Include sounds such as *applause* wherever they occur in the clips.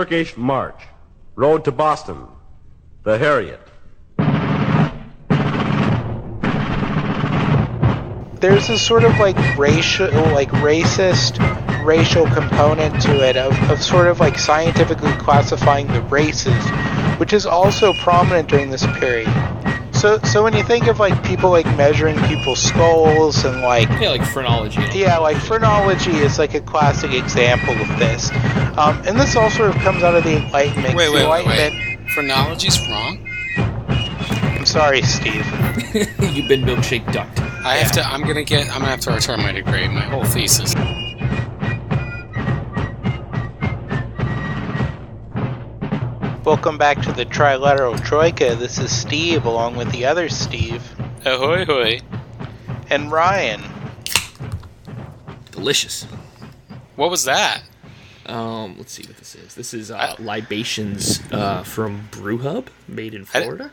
Turkish March, Road to Boston, The Harriet. there's this sort of like racial, like racist racial component to it of, of sort of like scientifically classifying the races, which is also prominent during this period. So, so when you think of like people like measuring people's skulls and like Yeah, like phrenology. yeah, like phrenology is like a classic example of this, um, and this all sort of comes out of the Enlightenment. Wait, The wait, wait, Enlightenment. wait. Phrenology's wrong. I'm sorry, Steve. *laughs* You've been milkshake ducked. I have to. I'm gonna get. I'm gonna have to return my degree. My whole thesis. Welcome back to the Trilateral Troika. This is Steve, along with the other Steve Ahoy, hoy! and Ryan. Delicious. What was that? Um, let's see what this is. This is uh, libations uh, from Brew Hub, made in Florida.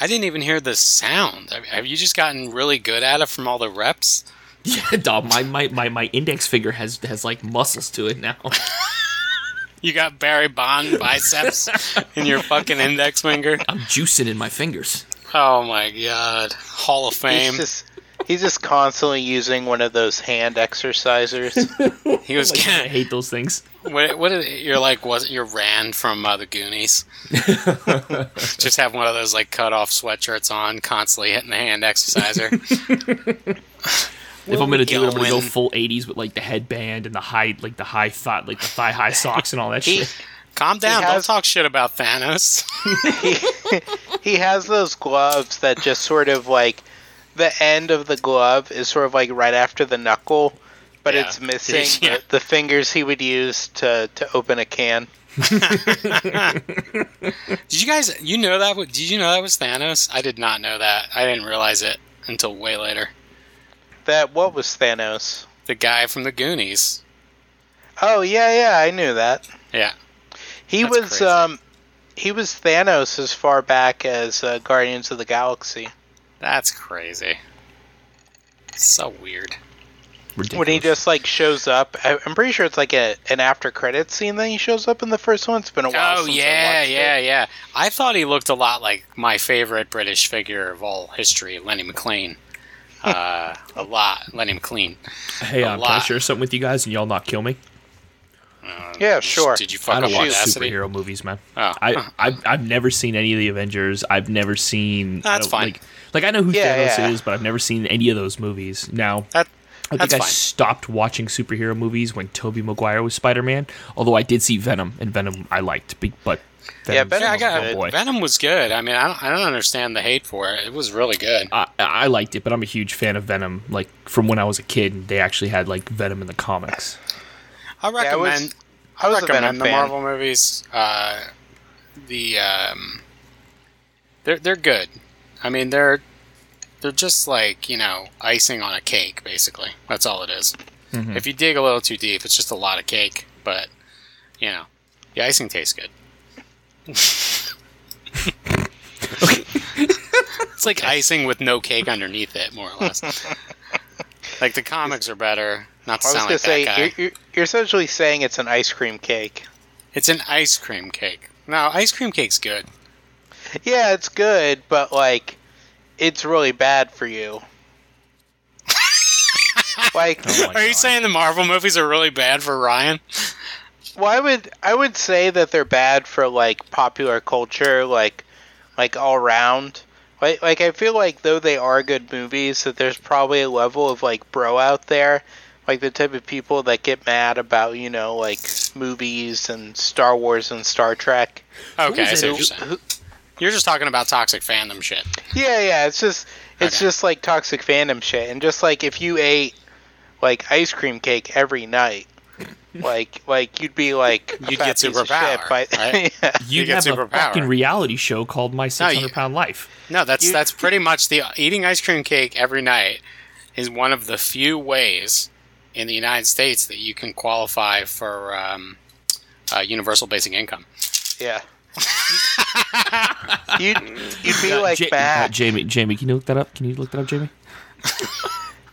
I didn't even hear the sound. Have- Have you just gotten really good at it from all the reps? *laughs* Yeah, dog. My, my, my, my index finger has has like muscles to it now. *laughs* You got Barry Bond biceps *laughs* in your fucking index finger. I'm juicing in my fingers. Oh my god! Hall of Fame. He's just he's just constantly using one of those hand exercisers. *laughs* He was Like, I hate those things. What, what is, you're like? Was you're Rand from uh, the Goonies? *laughs* Just have one of those like cut off sweatshirts on, constantly hitting the hand exerciser. If I'm gonna do it, I'm gonna go full 80s with like the headband and the high, like the high thigh, like the thigh high socks and all that he shit. Calm down! has- Don't talk shit about Thanos. *laughs* *laughs* he, he has those gloves that just sort of like the end of the glove is sort of like right after the knuckle, but Yeah. it's missing *laughs* Yeah. the, the fingers he would use to to open a can. Did you guys? You know that? Did you know that was Thanos? I did not know that. I didn't realize it until way later. That what was Thanos? The guy from the Goonies. Oh yeah, yeah, I knew that. Yeah. He That's was crazy. um he was Thanos as far back as uh, Guardians of the Galaxy. That's crazy. So weird. Ridiculous. When he just like shows up, I, I'm pretty sure it's like a an after credit scene that he shows up in the first one. It's been a while. Oh since I yeah, watched yeah, it. yeah. I thought he looked a lot like my favorite British figure of all history, Lenny McLean. Uh, a lot, Let him clean. hey, a um, can I lot. share something with you guys and y'all not kill me? Uh, Yeah, sure. Did you I fuck don't up watch Audacity? superhero movies, man. Oh. I, I've, I've never seen any of the Avengers. I've never seen. That's fine. Like, like I know who Yeah, Thanos yeah. is, but I've never seen any of those movies. Now, That, I that's think I fine. stopped watching superhero movies when Tobey Maguire was Spider Man. Although I did see Venom, and Venom I liked, but Yeah, Venom I was got good. Venom was good. I mean, I don't, I don't understand the hate for it. It was really good. I, I liked it, but I'm a huge fan of Venom. Like from when I was a kid, and they actually had like Venom in the comics. I I was- recommend. I was a recommend Venom the fan. Marvel movies. Uh, the um, they're they're good. I mean, they're they're just like you know icing on a cake, basically. That's all it is. Mm-hmm. If you dig a little too deep, it's just a lot of cake. But you know, the icing tastes good. It's like icing with no cake underneath it, more or less. like the comics are better. Not to I was sound gonna like say that guy. you're, you're, you're essentially saying it's an ice cream cake. It's an ice cream cake. No, ice cream cake's good. Yeah, it's good, but like, it's really bad for you. *laughs* like, Oh my are you saying the Marvel movies are really bad for Ryan? Well, I would I would say that they're bad for like popular culture, like like all round. Like, like I feel like though they are good movies, that there's probably a level of like bro out there, like the type of people that get mad about you know like movies and Star Wars and Star Trek. Okay, I see what you're saying. You're just talking about toxic fandom shit. Yeah, yeah, it's just it's Okay. just like toxic fandom shit, and just like if you ate like ice cream cake every night, *laughs* like like you'd be like You'd get piece of superpower, shit right? *laughs* yeah. You get have a fucking reality show called My 600 you- Pound Life. No, that's You- that's *laughs* pretty much the eating ice cream cake every night is one of the few ways in the United States that you can qualify for um, uh, universal basic income. yeah. you'd you'd be Uh, like Ja- uh, Jamie, Jamie, can you look that up? Can you look that up, Jamie?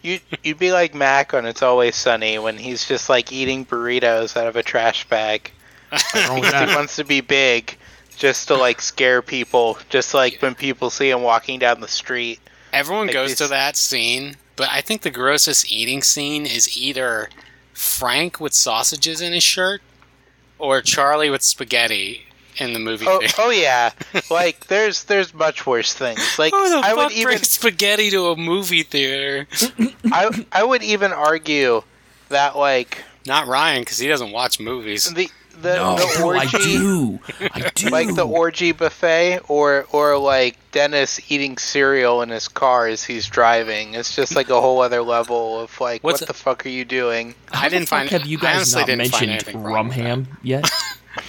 You you'd be like Mac on It's Always Sunny when he's just like eating burritos out of a trash bag. wrong *laughs* oh, he wants to be big, just to like scare people. Just like when people see him walking down the street. Everyone Like goes to that scene, but I think the grossest eating scene is either Frank with sausages in his shirt or Charlie with spaghetti in the movie Oh, theater. oh yeah. *laughs* Like there's there's much worse things. Like the I would even spaghetti to a movie theater? I I would even argue that like Not Ryan, because he doesn't watch movies. the the, No, the orgy I do. I do. *laughs* like the orgy buffet or or like Dennis eating cereal in his car as he's driving. It's just like a whole other level of like What's what it- the fuck are you doing? How I didn't find- Have you guys not mentioned anything wrong Rumham yet? *laughs*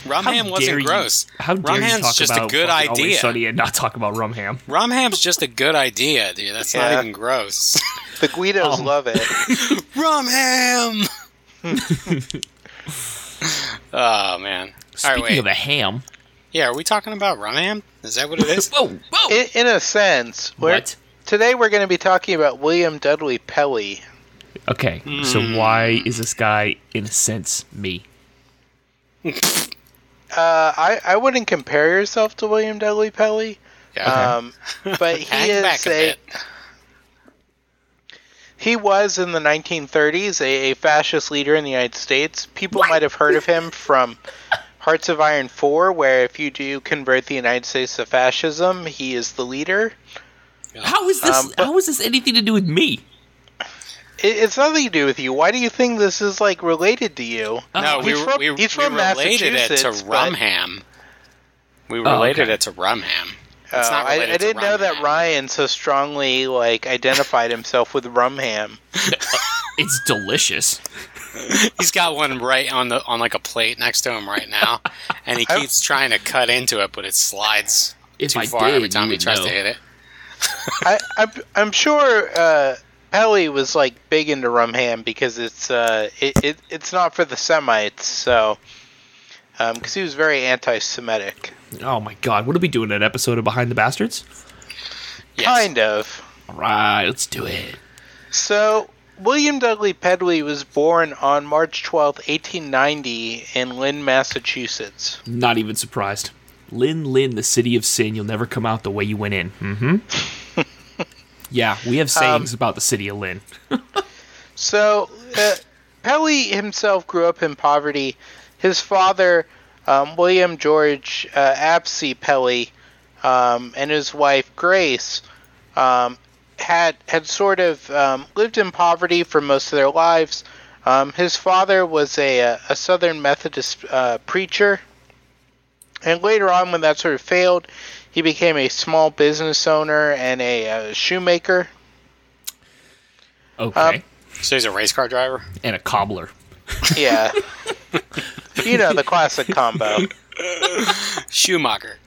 Rum How ham wasn't you- gross. How dare Rum you talk just about a good fucking Always idea. Sunny and not talk about rum ham? Rum ham's just a good idea, dude. That's Yeah. not even gross. The Guidos Um, love it. *laughs* Rum ham. *laughs* oh man. All Speaking right, of a ham, Yeah, are we talking about rum ham? Is that what it is? *laughs* whoa, whoa, In, in a sense, what? today we're going to be talking about William Dudley Pelley. Okay, so Hmm. why is this guy, in a sense, me? Uh, I I wouldn't compare yourself to William Dudley Pelley. Yeah. Um, but *laughs* he is back a a, bit. He was in the 1930s a, a fascist leader in the United States. People might have heard of him from Hearts of Iron 4, where if you do convert the United States to fascism, he is the leader. How is this? Um, but- how is this anything to do with me? It, it's nothing to do with you. Why do you think this is like related to you? No, we, he's were- from- we, he's we from related it to Massachusetts, rum but- ham. We Oh, related okay. it to rum ham. It's Oh, not I, related I to didn't know that. Ryan so strongly like identified himself with rum ham. *laughs* It's delicious. He's got one right on the on like a plate next to him right now, and he *laughs* I- keeps trying to cut into it, but it slides If too I far did, every time he tries know. to hit it. I, I'm, I'm sure uh, Pelley was like big into rum ham because it's uh, it, it it's not for the Semites, so because he was very anti-Semitic, Oh my god, what are we doing? In an episode of Behind the Bastards? Yes. kind of. All right, let's do it. So William Dudley Pelley was born on March twelfth, 1890, in Lynn, Massachusetts. Not even surprised. Lin Lin, the city of sin, you'll never come out the way you went in. Mm-hmm. *laughs* yeah, we have sayings about the city of Lynn. *laughs* So, uh, Pelley himself grew up in poverty. His father, um, William George uh, Apsey Pelley, um, and his wife Grace, um, had had sort of um, lived in poverty for most of their lives. Um, his father was a, a, a Southern Methodist uh, preacher, and later on, when that sort of failed, he became a small business owner and a, uh shoemaker. Okay. Um, So he's a race car driver. and a cobbler. Yeah. *laughs* you know, the classic *laughs* combo. Schumacher.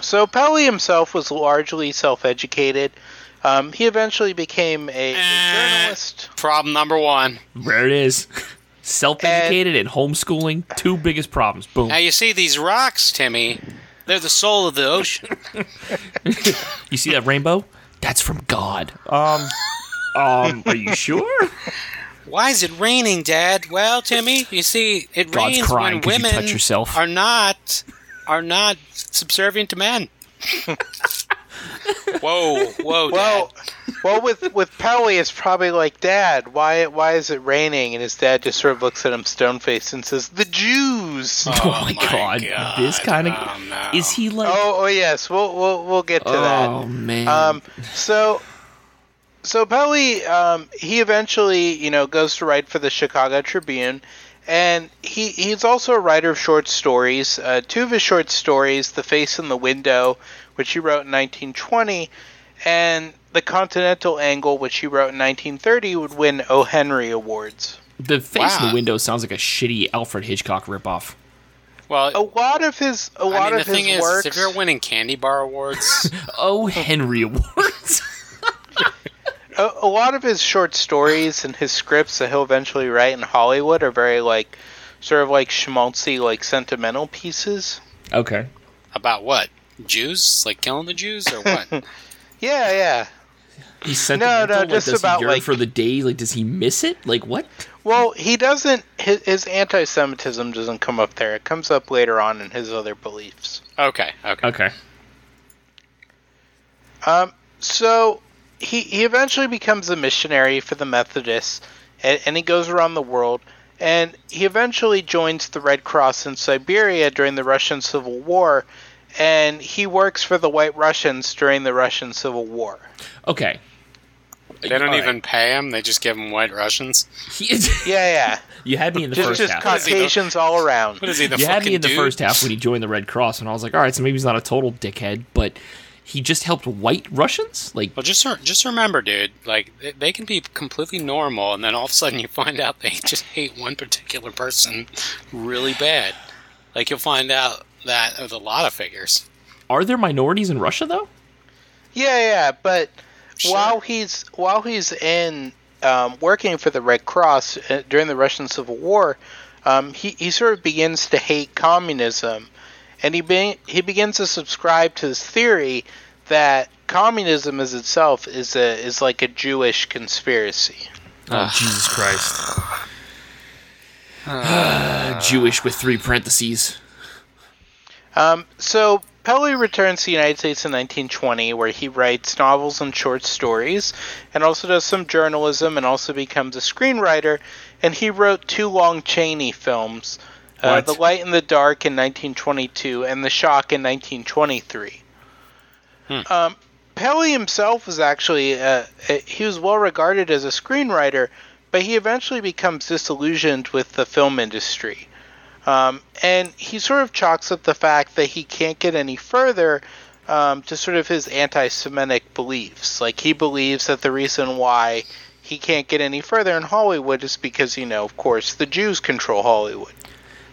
So Pelley himself was largely self-educated. Um, he eventually became a, a Eh. journalist. Problem number one. There it is. Self-educated and homeschooling, two biggest problems. Boom. Now you see these rocks, Timmy. They're the soul of the ocean. *laughs* You see that rainbow? That's from God. Um, um, are you sure? *laughs* Why is it raining, Dad? Well, Timmy, you see, it God's rains crying when 'cause you women touch yourself. are not are not subservient to men. *laughs* whoa, whoa, Well, Dad. well, with with Pelley, it's probably like, Dad, why why is it raining? And his dad just sort of looks at him stone-faced and says, "The Jews." *laughs* Oh, my, god. This kind of Oh, no. is he like? Oh, oh yes, we'll we'll we'll get to that. oh man. Um, so, so Pelley, um, he eventually, you know, goes to write for the Chicago Tribune, and he he's also a writer of short stories. Uh, two of his short stories, "The Face in the Window," which he wrote in 1920, and "The Continental Angle," which he wrote in 1930, would win O. Henry awards. the face in the window sounds like a shitty Alfred Hitchcock ripoff. Well, A lot of his, a lot I mean, the of his thing is, works. if you're winning candy bar awards, *laughs* O. Henry Awards. *laughs* a, a lot of his short stories and his scripts that he'll eventually write in Hollywood are very like sort of like schmaltzy, like sentimental pieces. okay. about what? Jews? Like killing the Jews or what? *laughs* Yeah, yeah. He's sentimental. like, just does about, he yearn like- for the day. Like, does he miss it? Like, what? Well, he doesn't. His, his anti-Semitism doesn't come up there. It comes up later on in his other beliefs. Okay, okay. Okay. Um, so he he eventually becomes a missionary for the Methodists, and, and he goes around the world. And he eventually joins the Red Cross in Siberia during the Russian Civil War, and he works for the White Russians during the Russian Civil War. Okay. They don't All right. even pay him. They just give him white Russians. He is, *laughs* Yeah, yeah, you had me in the just first just half. Caucasians all around. What is he, the you had me in the dude? first half when he joined the Red Cross, and I was like, all right, so maybe he's not a total dickhead, but he just helped white Russians. Like, Well, just just remember, dude. Like they, they can be completely normal, and then all of a sudden you find out they just hate one particular person really bad. Like you'll find out that with a lot of figures. are there minorities in Russia though? Yeah, yeah, but Sure. while he's while he's in um, working for the Red Cross uh, during the Russian Civil War, um, he he sort of begins to hate communism, and he be, he begins to subscribe to this theory that communism as itself is a is like a Jewish conspiracy. Oh, Jesus Christ. *sighs* Jewish with three parentheses. Um, so Pelley returns to the United States in 1920, where he writes novels and short stories, and also does some journalism, and also becomes a screenwriter. And he wrote two Lon Chaney films, uh, "The Light in the Dark" in 1922, and "The Shock" in 1923. Um, Pelley himself was actually uh, he was well regarded as a screenwriter, but he eventually becomes disillusioned with the film industry. Um, and he sort of chalks up the fact that he can't get any further um, to sort of his anti Semitic beliefs. Like, he believes that the reason why he can't get any further in Hollywood is because, you know, of course, the Jews control Hollywood.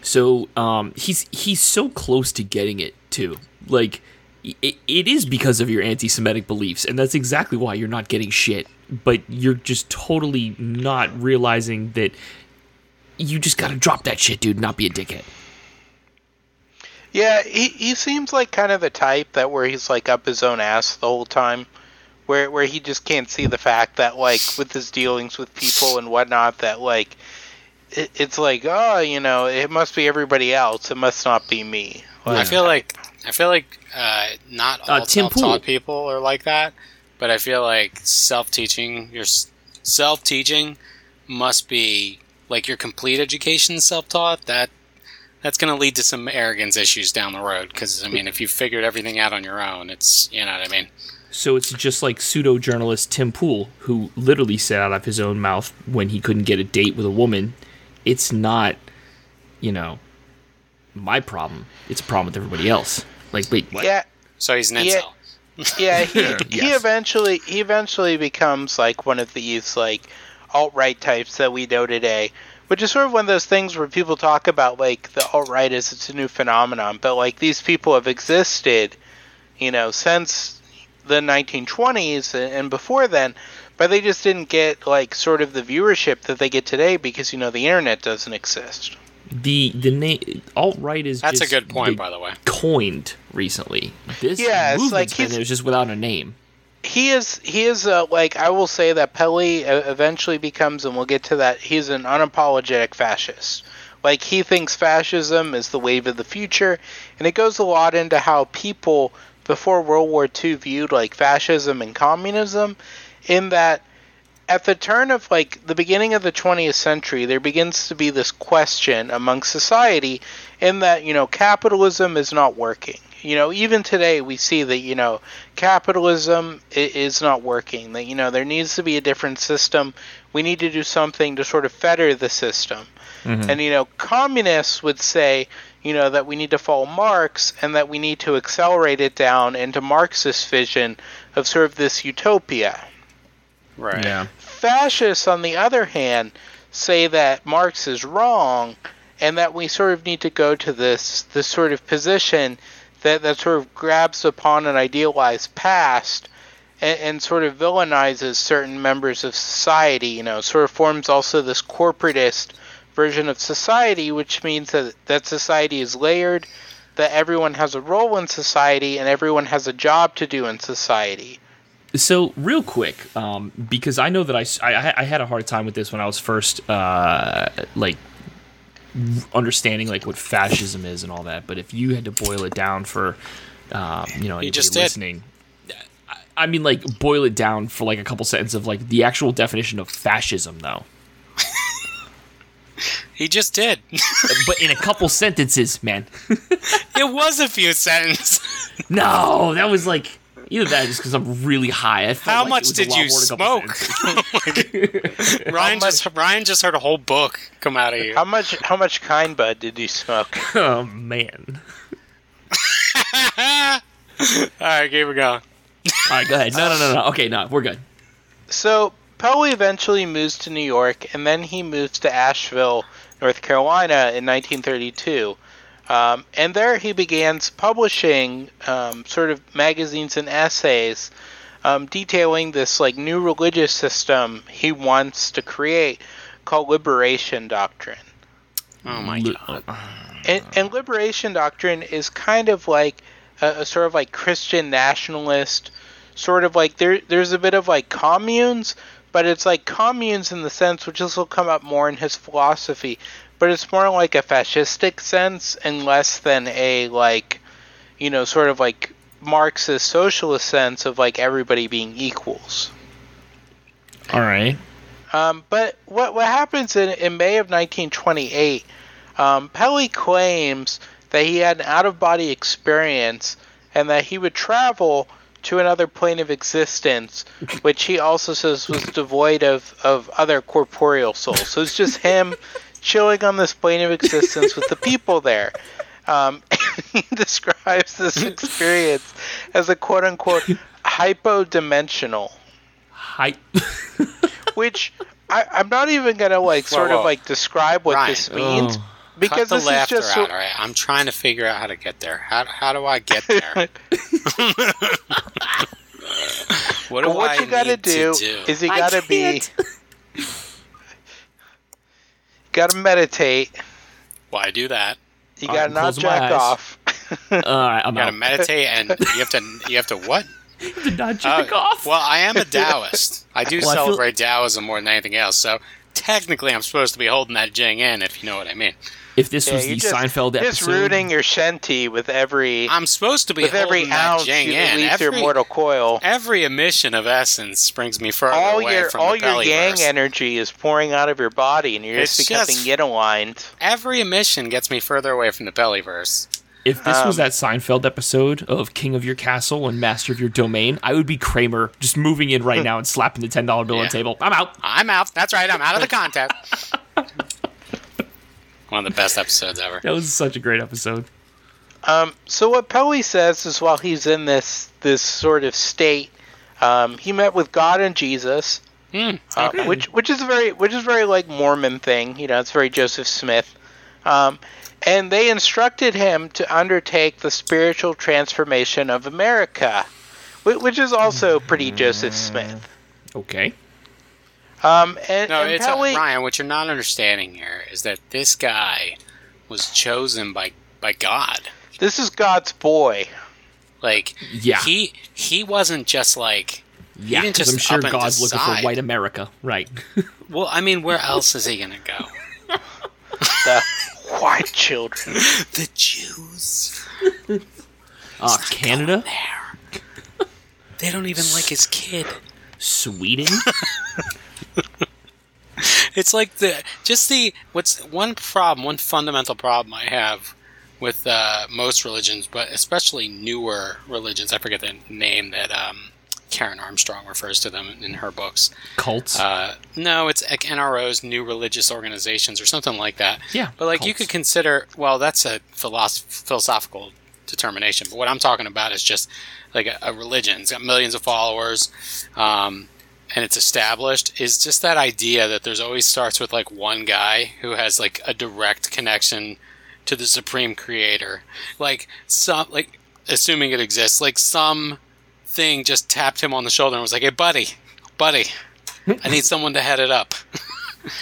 So um, he's he's so close to getting it too. Like it, it is because of your anti-Semitic beliefs, and that's exactly why you're not getting shit. But you're just totally not realizing that you just got to drop that shit, dude. Not be a dickhead. Yeah, he, he seems like kind of the type that where he's like up his own ass the whole time, where where he just can't see the fact that like with his dealings with people and whatnot that like it, it's like oh you know it must be everybody else it must not be me. I feel like I feel like uh, not all Uh, Tim self-taught Pool. people are like that, but I feel like self-teaching, your s- self-teaching must be like your complete education self-taught. That that's going to lead to some arrogance issues down the road. Because I mean, if you figured everything out on your own, it's you know what I mean. So it's just like pseudo journalist Tim Pool, who literally said out of his own mouth when he couldn't get a date with a woman, "It's not, you know, my problem. It's a problem with everybody else." Like, wait, what? yeah So he's an Yeah. incel. *laughs* yeah he he Yes. eventually he eventually becomes like one of these like alt right types that we know today. Which is sort of one of those things where people talk about like the alt right as it's a new phenomenon, but like these people have existed, you know, since the 1920s and and before then, but they just didn't get like sort of the viewership that they get today because you know the internet doesn't exist. The the name alt right is That's a good point, been by the way. coined recently. This Yeah, it's movement's like been he's- there, it's just without a name. he is he is uh, like I will say that Pelley uh, eventually becomes, and we'll get to that. He's an unapologetic fascist. Like he thinks fascism is the wave of the future, and it goes a lot into how people before World War II viewed like fascism and communism, in that at the turn of like the beginning of the 20th century, there begins to be this question among society in that you know capitalism is not working. You know, even today we see that you know capitalism is not working. That you know there needs to be a different system. We need to do something to sort of fetter the system. Mm-hmm. And you know, communists would say, you know, that we need to follow Marx and that we need to accelerate it down into Marxist vision of sort of this utopia. Right. Yeah. Fascists, on the other hand, say that Marx is wrong and that we sort of need to go to this this sort of position that, that sort of grabs upon an idealized past and, and sort of villainizes certain members of society, you know, sort of forms also this corporatist version of society, which means that, that society is layered, that everyone has a role in society, and everyone has a job to do in society. So real quick, um, because I know that I I had a hard time with this when I was first uh, like understanding like what fascism is and all that. But if you had to boil it down for um, you know anybody just listening, I- I mean like boil it down for like a couple sentences of like the actual definition of fascism though. *laughs* He just did. *laughs* but in a couple sentences, man. it was a few sentences. *laughs* No, that was like either that, or just because I'm really high. I felt How like much it was a did you more than a couple smoke? sentences. *laughs* *laughs* Ryan just Ryan just heard a whole book come out of you. How much how much kind bud did you smoke? *laughs* oh man. All right, keep it going. All right, go ahead. No, no, no, no. Okay, no, we're good. So Pelley eventually moves to New York, and then he moves to Asheville, North Carolina, in 1932. Um, and there he begins publishing um, sort of magazines and essays um, detailing this like new religious system he wants to create called liberation doctrine. Oh my god. And, and liberation doctrine is kind of like a, a sort of like Christian nationalist, sort of like there. There's a bit of like communes, but it's like communes in the sense which this will come up more in his philosophy, but it's more like a fascistic sense and less than a like, you know, sort of like Marxist socialist sense of like everybody being equals. All right. Um, but what what happens in, in May of 1928, um, Pelley claims that he had an out of body experience and that he would travel to another plane of existence, which he also says was devoid of, of other corporeal souls. So it's just him chilling on this plane of existence with the people there. Um, *laughs* he describes this experience as a quote unquote hypodimensional Hype. *laughs* which I, I'm not even gonna like sort Whoa, of like describe what Ryan. this means Oh. because Cut the this is just out, so, all right? I'm trying to figure out how to get there. How, how do I get there? *laughs* what do what I you gotta need do, to do? is you I gotta be can't. gotta meditate. Well, I do that. You gotta not jack off. *laughs* All right, I'm You gotta meditate, and you have to. You have to what? *laughs* Did not Uh, jack off. Well, I am a *laughs* Taoist. I do Well, I feel- celebrate Taoism more than anything else. So technically, I'm supposed to be holding that jing in, if you know what I mean. If this Yeah, was the just, Seinfeld just episode, rooting your shanty with every I'm supposed to be with every holding that ounce you in. release your Every, mortal coil. every emission of essence brings me further All away your from all the your yang energy is pouring out of your body, and you're just becoming just- yin aligned. Every emission gets me further away from the Pellyverse. if this was um, that Seinfeld episode of King of Your Castle and Master of Your Domain, I would be Kramer, just moving in right *laughs* now and slapping the ten dollar bill on the table. I'm out. I'm out. That's right. I'm out of the contest. *laughs* One of the best episodes ever. That was such a great episode. Um, so what Pelley says is while he's in this this sort of state, um, he met with God and Jesus, Hmm. uh, which which is very which is very like Mormon thing. You know, it's very Joseph Smith. Um, and they instructed him to undertake the spiritual transformation of America, which is also pretty Joseph Smith. Okay. Um, and, No, and it's Pelley, Ryan. What you're not understanding here is that this guy was chosen by by God. this is God's boy. Like, Yeah. he he wasn't just like. Yeah, didn't 'cause just I'm sure up and God's looking for white America, right? *laughs* Well, I mean, where else is he gonna go? *laughs* The white children. *laughs* the Jews. Uh, Canada, There. They don't even like his kid. Sweden. *laughs* It's like the just the what's one problem, one fundamental problem I have with uh, most religions, but especially newer religions. I forget the name that um, Karen Armstrong refers to them in her books. Cults. Uh, no, it's like NROs, new religious organizations, or something like that. Yeah, but like you could consider. Well, that's a philosoph- philosophical determination. But what I'm talking about is just like a, a religion. It's got millions of followers, um, and it's established. Is just that idea that there's always starts with like one guy who has like a direct connection to the supreme creator, like some like assuming it exists, like some thing just tapped him on the shoulder and was like, "Hey, buddy, buddy, I need someone to head it up." *laughs*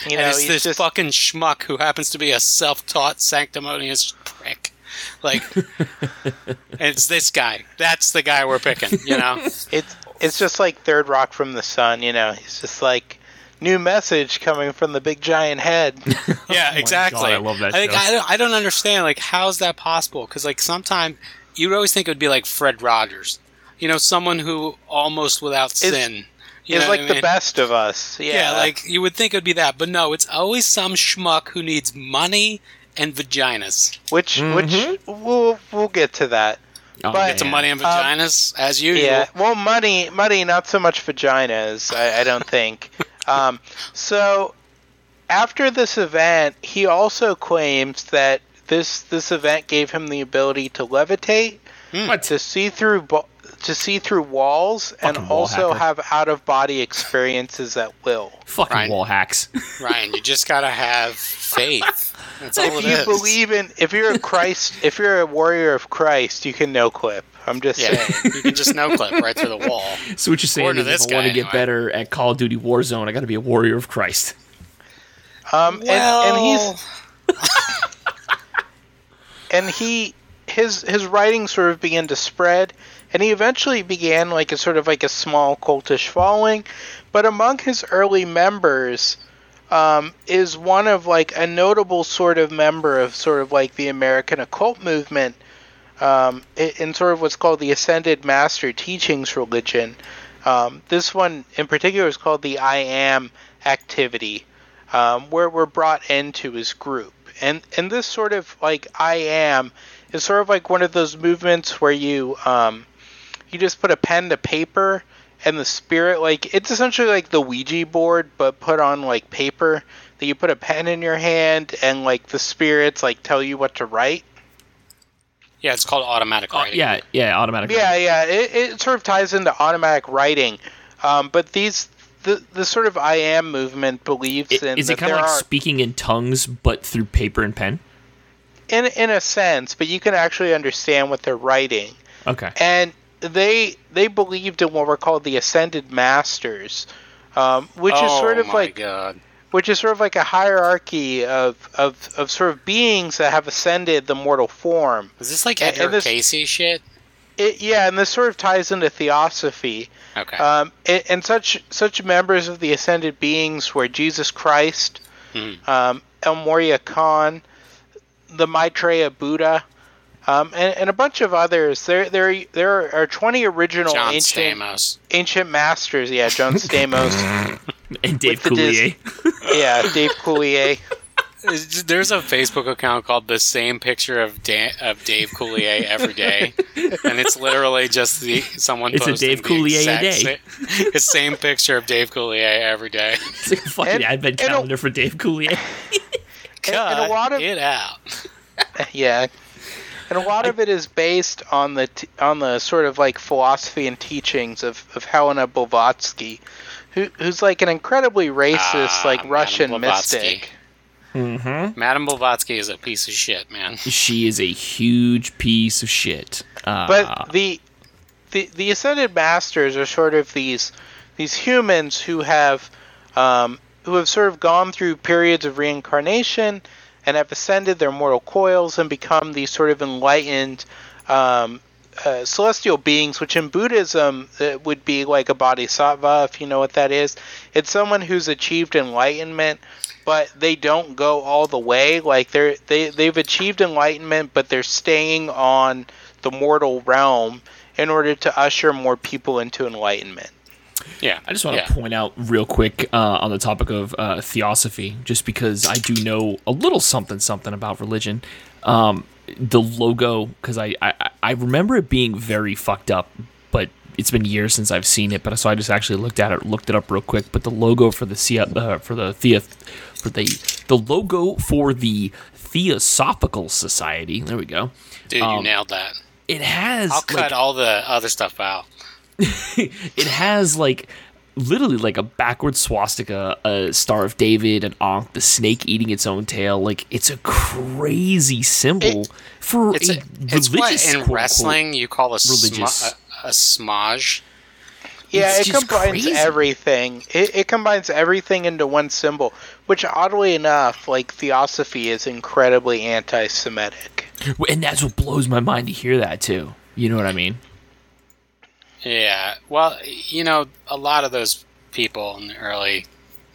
You and know, it's he's this just fucking schmuck who happens to be a self-taught sanctimonious prick. Like, *laughs* it's this guy. That's the guy we're picking. You know, it's it's just like Third Rock from the Sun. You know, he's just like new message coming from the big giant head. *laughs* Oh yeah, exactly. God, I love that think show. I don't, I don't understand like how's that possible? Because like sometimes you'd always think it would be like Fred Rogers, you know, someone who almost without sin. You He's like what I the best of us. Yeah, Yeah, like you would think it would be that, but no, it's always some schmuck who needs money and vaginas. which which mm-hmm. we'll we'll get to that. Oh, But- Some man. money and vaginas, as usual. Yeah, well, money, money, not so much vaginas. I, I don't think. *laughs* um, so, after this event, he also claims that this this event gave him the ability to levitate, What? to see through bo- to see through walls, and wall also hacker. have out of body experiences at will. Fucking Ryan. wall hacks. *laughs* Ryan, you just gotta have faith. That's all If it you is. believe in, if you're a Christ, if you're a warrior of Christ, you can no clip. I'm just yeah, saying. you can just no clip right through the wall. So what you're saying is to if I want to guy, get anyway. better at Call of Duty Warzone, I got to be a warrior of Christ. Um, and, and he's Well, *laughs* and he his his writing sort of began to spread and he eventually began like a sort of like a small cultish following but among his early members um, is one of like a notable sort of member of sort of like the American occult movement um, in sort of what's called the Ascended Master Teachings religion. Um, this one in particular is called the I Am activity, um, where we're brought into his group. And and this sort of like I Am is sort of like one of those movements where you um, you just put a pen to paper and the spirit like it's essentially like the Ouija board but put on like paper that you put a pen in your hand and like the spirits like tell you what to write. yeah, it's called automatic Oh, writing. yeah, yeah, automatic. Yeah, yeah, it, it sort of ties into automatic writing. Um, but these the the sort of I am movement believes I- in Is that it kind there of like are speaking in tongues, but through paper and pen? in in a sense, but you can actually understand what they're writing. Okay. and they they believed in what were called the ascended masters, um, which oh is sort of my like god. which is sort of like a hierarchy of, of of sort of beings that have ascended the mortal form. Is this like Edgar this- Cayce shit? It, yeah, and this sort of ties into theosophy. Okay. Um, and, and such such members of the ascended beings were Jesus Christ, Hmm. um, El Morya Khan, the Maitreya Buddha, um, and, and a bunch of others. There there there are twenty original John ancient Stamos. ancient masters. Yeah, John Stamos. *laughs* And Dave the Coulier. *laughs* yeah, Dave Coulier. There's a Facebook account called the same picture of Dan, of Dave Coulier every day, and it's literally just the someone. It's a Dave the Coulier a day. sa- It's same picture of Dave Coulier every day. It's like a fucking And- advent and a- calendar for Dave Coulier. *laughs* And, Cut and a lot of it out. yeah, and a lot of it is based on the t- on the sort of like philosophy and teachings of, of Helena Blavatsky, who who's like an incredibly racist Ah, like Madame Russian Blavatsky. mystic. mm-hmm. Madame Blavatsky is a piece of shit, man. She is a huge piece of shit. Uh, But the the the ascended masters are sort of these these humans who have um, who have sort of gone through periods of reincarnation and have ascended their mortal coils and become these sort of enlightened um, uh, celestial beings, which in Buddhism would be like a bodhisattva, if you know what that is. It's someone who's achieved enlightenment, but they don't go all the way. Like they're they they've achieved enlightenment, but they're staying on the mortal realm in order to usher more people into enlightenment. Yeah, I just want yeah. to point out real quick uh, on the topic of uh, theosophy, just because I do know a little something something about religion. Um, the logo, because I, I I remember it being very fucked up, but it's been years since I've seen it. But so I just actually looked at it, looked it up real quick. But the logo for the uh, for the Thea for the the logo for the Theosophical Society. There we go. Dude, you um, nailed that. It has. I'll like, cut all the other stuff out. *laughs* it has like literally like a backward swastika, a Star of David, an Ankh, the snake eating its own tail. Like it's a crazy symbol for It's a, a, it's what religious in quote-unquote- wrestling you call a religious. sma- a, a smaj. Yeah, It's it combines crazy. everything. It, it combines everything into one symbol, which oddly enough, like theosophy is incredibly anti-Semitic. and that's what blows my mind to hear that too. You know what I mean? Yeah. Well, you know, a lot of those people in the early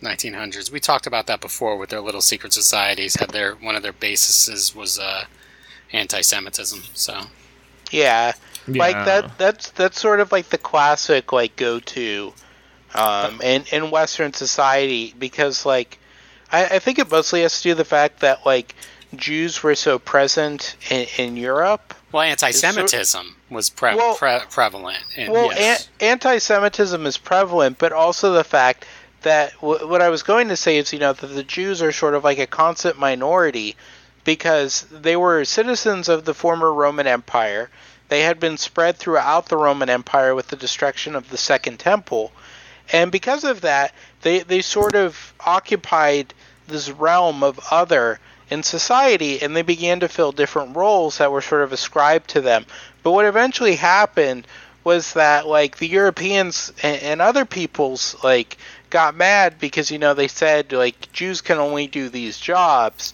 1900s, we talked about that before with their little secret societies, had their one of their bases was uh, anti-Semitism. So Yeah. Like that that's that's sort of like the classic like go to um in, in Western society because like I, I think it mostly has to do with the fact that like Jews were so present in, in Europe. Well, anti-Semitism was pre- Well- pre- prevalent. In, Well, Yes. an- anti-Semitism is prevalent, but also the fact that w- what I was going to say is, you know, that the Jews are sort of like a constant minority because they were citizens of the former Roman Empire. They had been spread throughout the Roman Empire with the destruction of the Second Temple, and because of that, they they sort of occupied this realm of other in society, and they began to fill different roles that were sort of ascribed to them. But what eventually happened was that like the Europeans and, and other peoples like got mad because you know they said like Jews can only do these jobs.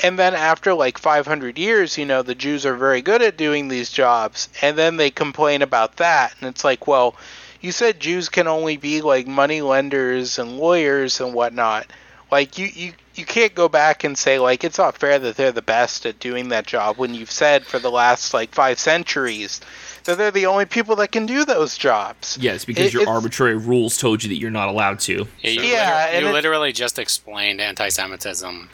And then after like 500 years, you know, the Jews are very good at doing these jobs. And then they complain about that. And it's like, well, you said Jews can only be like money lenders and lawyers and whatnot. Like you, you, you can't go back and say like it's not fair that they're the best at doing that job when you've said for the last like five centuries that they're the only people that can do those jobs. Yes, because It- your arbitrary rules told you that you're not allowed to. Yeah, you, Yeah, liter- you it- literally just explained anti-Semitism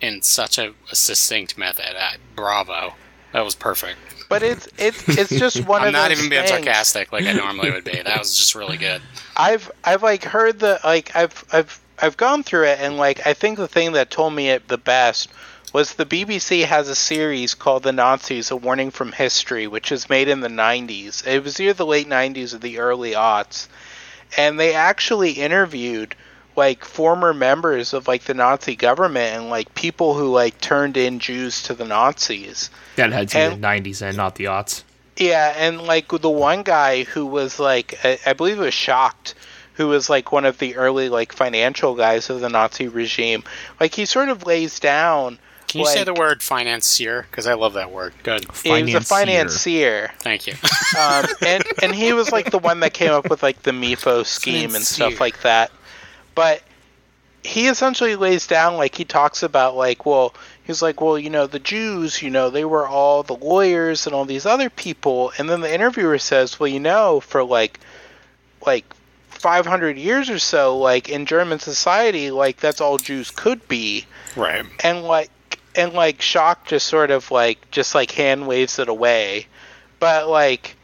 in such a, a succinct method. Uh, bravo, that was perfect. But it's it's it's just *laughs* one of I'm of not those even being things. sarcastic like I normally would be. That was just really good. I've I've like heard the like I've I've I've gone through it and like I think the thing that told me it the best was the BBC has a series called The Nazis: A Warning from History, which was made in the 90s. It was either the late 90s or the early aughts, and they actually interviewed like former members of like the Nazi government and like people who like turned in Jews to the Nazis. That had to be And- the 90s and not the aughts. Yeah, and like the one guy who was like, I, I believe was Schacht, who was like one of the early like financial guys of the Nazi regime. Like he sort of lays down. Can you say the word financier? Because I love that word. Good. He was a financier, Thank you. *laughs* um, and and he was like the one that came up with like the MEFO scheme and stuff like that. But he essentially lays down like he talks about like well he's like well you know the Jews you know they were all the lawyers and all these other people and then the interviewer says well you know for like like 500 years or so like in German society like that's all Jews could be. Right. and like and like Schacht just sort of like just like hand waves it away. But like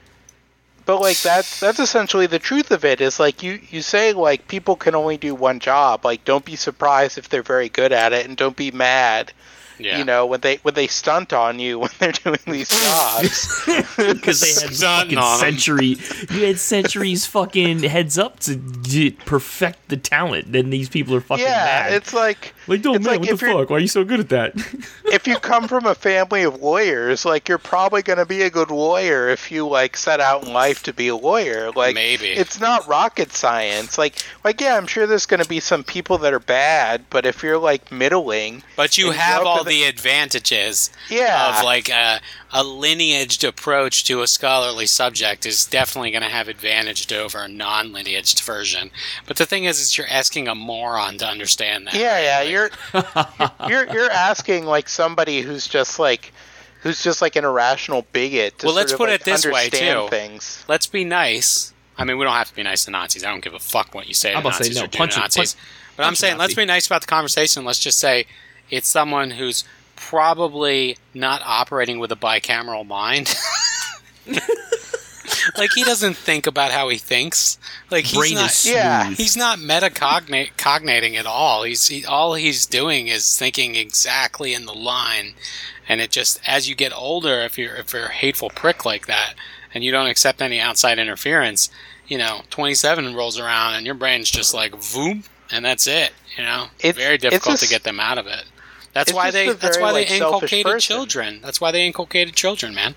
but like that's that's essentially the truth of it is like you you say like people can only do one job. Like don't be surprised if they're very good at it and don't be mad Yeah. you know when they when they stunt on you *laughs* when they're doing these *laughs* jobs Because they had Stunting fucking on 'em. century, you had centuries *laughs* fucking heads up to d- perfect the talent. Then these people are fucking yeah mad. it's like like, no it's man, like what the fuck? Why are you so good at that? *laughs* if you come from a family of lawyers, like you're probably going to be a good lawyer if you like set out in life to be a lawyer. Like Maybe. it's not rocket science. Like like yeah, I'm sure there's going to be some people that are bad, but if you're like middling, But you have all the- the advantages Yeah. of like a, a lineaged approach to a scholarly subject is definitely going to have advantage over a non-lineaged version. But the thing is, is you're asking a moron to understand that. yeah, yeah, Like, you're you're you're asking like somebody who's just like who's just like an irrational bigot. To Well, let's of, put like, it this way, too. Things. Let's be nice. I mean, we don't have to be nice to Nazis. I don't give a fuck what you say I'm about to say, no, or punch Nazis. punch- but I'm punch a saying, let's be nice about the conversation. Let's just say it's someone who's probably not operating with a bicameral mind. *laughs* like he doesn't think about how he thinks. Like he's Brain not. is Yeah. He's not metacognate cognating at all. He's he, all he's doing is thinking exactly in the line, and it just as you get older, if you're if you're a hateful prick like that, and you don't accept any outside interference, you know, 27 rolls around and your brain's just like voom, and that's it. You know, It's- very it's difficult to get them out of it. That's why they. That's why like, they inculcated person. children. That's why they inculcated children, man.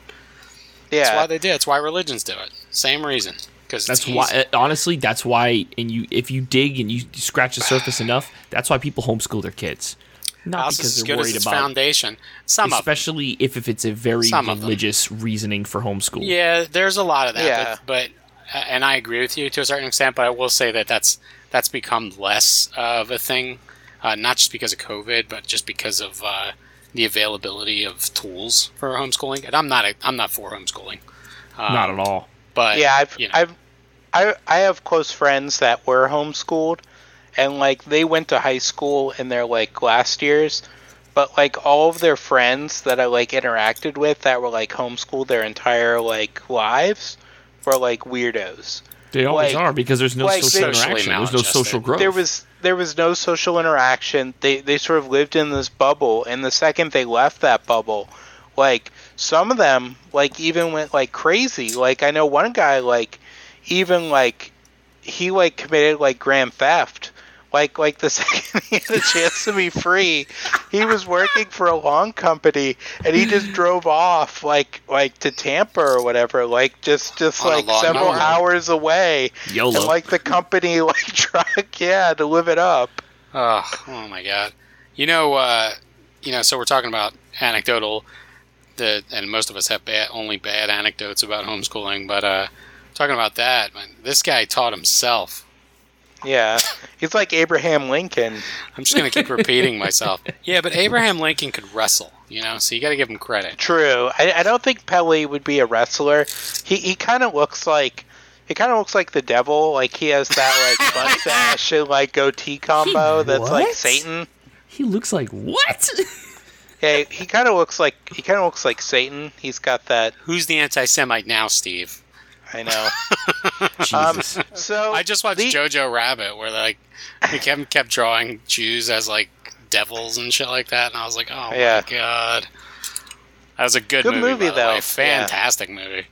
Yeah. That's why they did. It's why religions do it. Same reason. Because That's why, uh, honestly, that's why. And you, if you dig and you scratch the surface enough, that's why people homeschool their kids. Not house because they're worried its about, foundation. Some especially if, if it's a very Some religious reasoning for homeschool. Yeah, there's a lot of that. Yeah. But, but and I agree with you to a certain extent, but I will say that that's that's become less of a thing, uh, not just because of COVID, but just because of uh, the availability of tools for homeschooling. And I'm not a, I'm not for homeschooling, um, Not at all. but yeah, I've, you know. I've, I, I have close friends that were homeschooled, and like they went to high school in their like last years, but like all of their friends that I like interacted with that were like homeschooled their entire like lives were like weirdos. They always Like- are because there's no like social they- interaction. There's no social growth. There was there was no social interaction. They they sort of lived in this bubble, and the second they left that bubble, like some of them like even went like crazy. Like I know one guy like even like he like committed like grand theft. Like like the *laughs* second he had a chance to be free, he was working for a lawn company and he just drove off like like to Tampa or whatever, like just just On like several mower. hours away. YOLO. And like the company *laughs* like truck, yeah, to live it up. Oh, oh my god. You know, uh, you know. So we're talking about anecdotal, the and most of us have bad, only bad anecdotes about homeschooling. But uh, talking about that, man, this guy taught himself. Yeah. He's like Abraham Lincoln. I'm just gonna keep repeating myself. Yeah, but Abraham Lincoln could wrestle. You know, so you got to give him credit. True. I, I don't think Pelley would be a wrestler. He he kind of looks like he kind of looks like the devil. Like he has that like *laughs* mustache and like goatee combo that's like? Satan. he looks like what? *laughs* Yeah, he kind of looks like he kind of looks like Satan. He's got that. Who's the anti-Semite now, Steve? I know. *laughs* Um, so I just watched the- Jojo Rabbit, where like they kept kept drawing Jews as like devils and shit like that, and I was like, oh Yeah. my god, that was a good, Good movie, movie, by the though. way. Yeah. fantastic movie.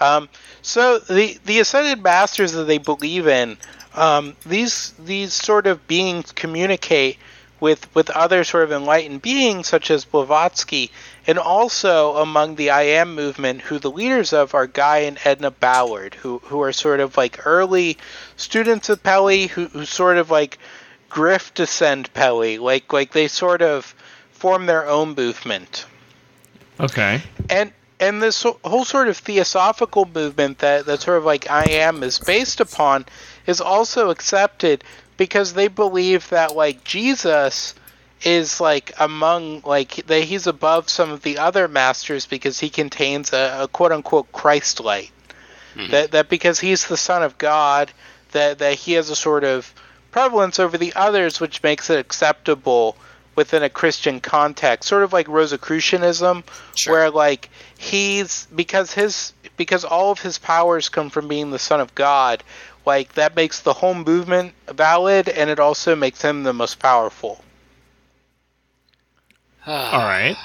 Um, so the the ascended masters that they believe in, um, these these sort of beings communicate with with other sort of enlightened beings such as Blavatsky, and also among the I Am movement, who the leaders of are Guy and Edna Ballard, who who are sort of like early students of Pelley, who who sort of like grift descend Pelley, like like they sort of form their own movement Okay. and and this whole sort of theosophical movement that that sort of like I am is based upon is also accepted because they believe that like Jesus is like among like that he's above some of the other masters because he contains a, a quote unquote Christ light. Hmm. That that because he's the son of God that that he has a sort of prevalence over the others which makes it acceptable within a Christian context, sort of like Rosicrucianism, Sure. where like he's because his because all of his powers come from being the son of God, like that makes the whole movement valid, and it also makes him the most powerful. *sighs* All right.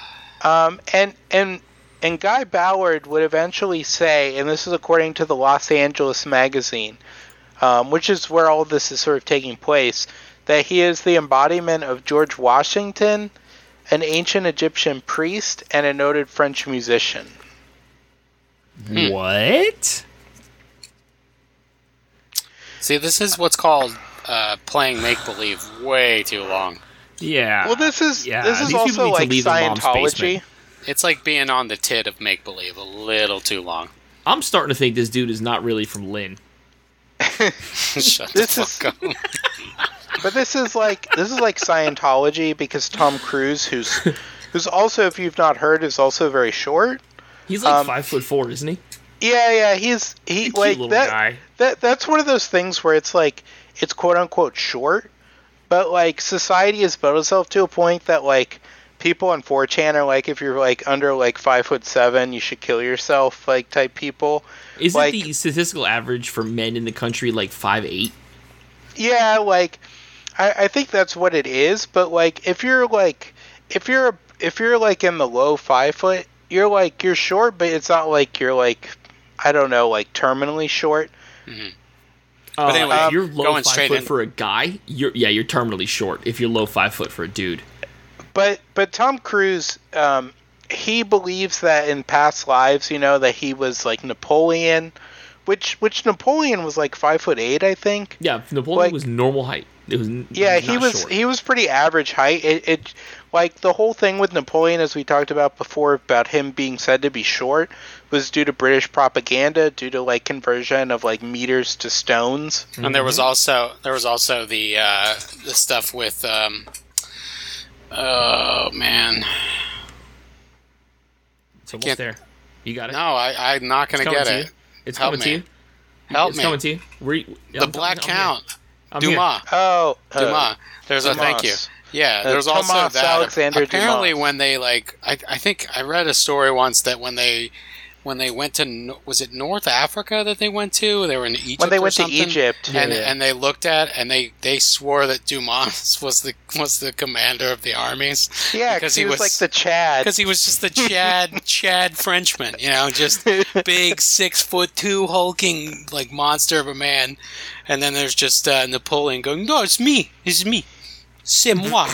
Um, and and and Guy Ballard would eventually say, and this is according to the Los Angeles Magazine, um, which is where all this is sort of taking place, that he is the embodiment of George Washington, an ancient Egyptian priest, and a noted French musician. What? See, this is what's called uh, playing make believe way too long. Yeah. Well, this is yeah, this is also like leave their mom's Scientology. It's like being on the tit of make believe a little too long. I'm starting to think this dude is not really from Lynn. *laughs* Shut This the is- up. *laughs* But this is like this is like Scientology because Tom Cruise, who's *laughs* who's also, if you've not heard, is also very short. He's like Um, five foot four, isn't he? Yeah, yeah, he's he Cute like little that. guy. That that's one of those things where it's like it's quote unquote short, but like society has built itself to a point that like people on 4chan are like if you're like under like five foot seven, you should kill yourself like type people. Isn't like- the statistical average for men in the country like five eight? Yeah, like I, I think that's what it is. But like if you're like if you're if you're like in the low five foot, you're like you're short, but it's not like you're like I don't know like terminally short. Uh, anyway, if um, you're low going five straight foot in- for a guy, you're yeah, you're terminally short. If you're low five foot for a dude, But but Tom Cruise, um, he believes that in past lives, you know, that he was like Napoleon, which which Napoleon was like five foot eight, I think. yeah, Napoleon Like- was normal height. It was Yeah, he was short. he was pretty average height. It, it like the whole thing with Napoleon, as we talked about before, about him being said to be short, was due to British propaganda, due to like conversion of like meters to stones. And there was also there was also the uh, the stuff with um, oh man, It's almost can't- there. You got it. no, I I'm not gonna get to it. you. It's Help coming to you. Help it's me. coming to you. Where you The Black Count, I'm here. Dumas, Oh, uh, Dumas. There's a thank you. Dumas. Yeah, Uh, there's also Thomas that. Alexander Apparently, Dumas. when they like, I, I think I read a story once that when they when they went to was it North Africa that they went to? They were in Egypt. When they or went to? Egypt, and Yeah, yeah. and they looked at and they they swore that Dumas *laughs* was the was the commander of the armies. yeah, because because he, was, like the Chad. because he was just the Chad *laughs* Chad Frenchman, you know, just *laughs* big six foot two hulking like monster of a man, and then there's just uh, Napoleon going, "No, it's me, it's me, c'est moi,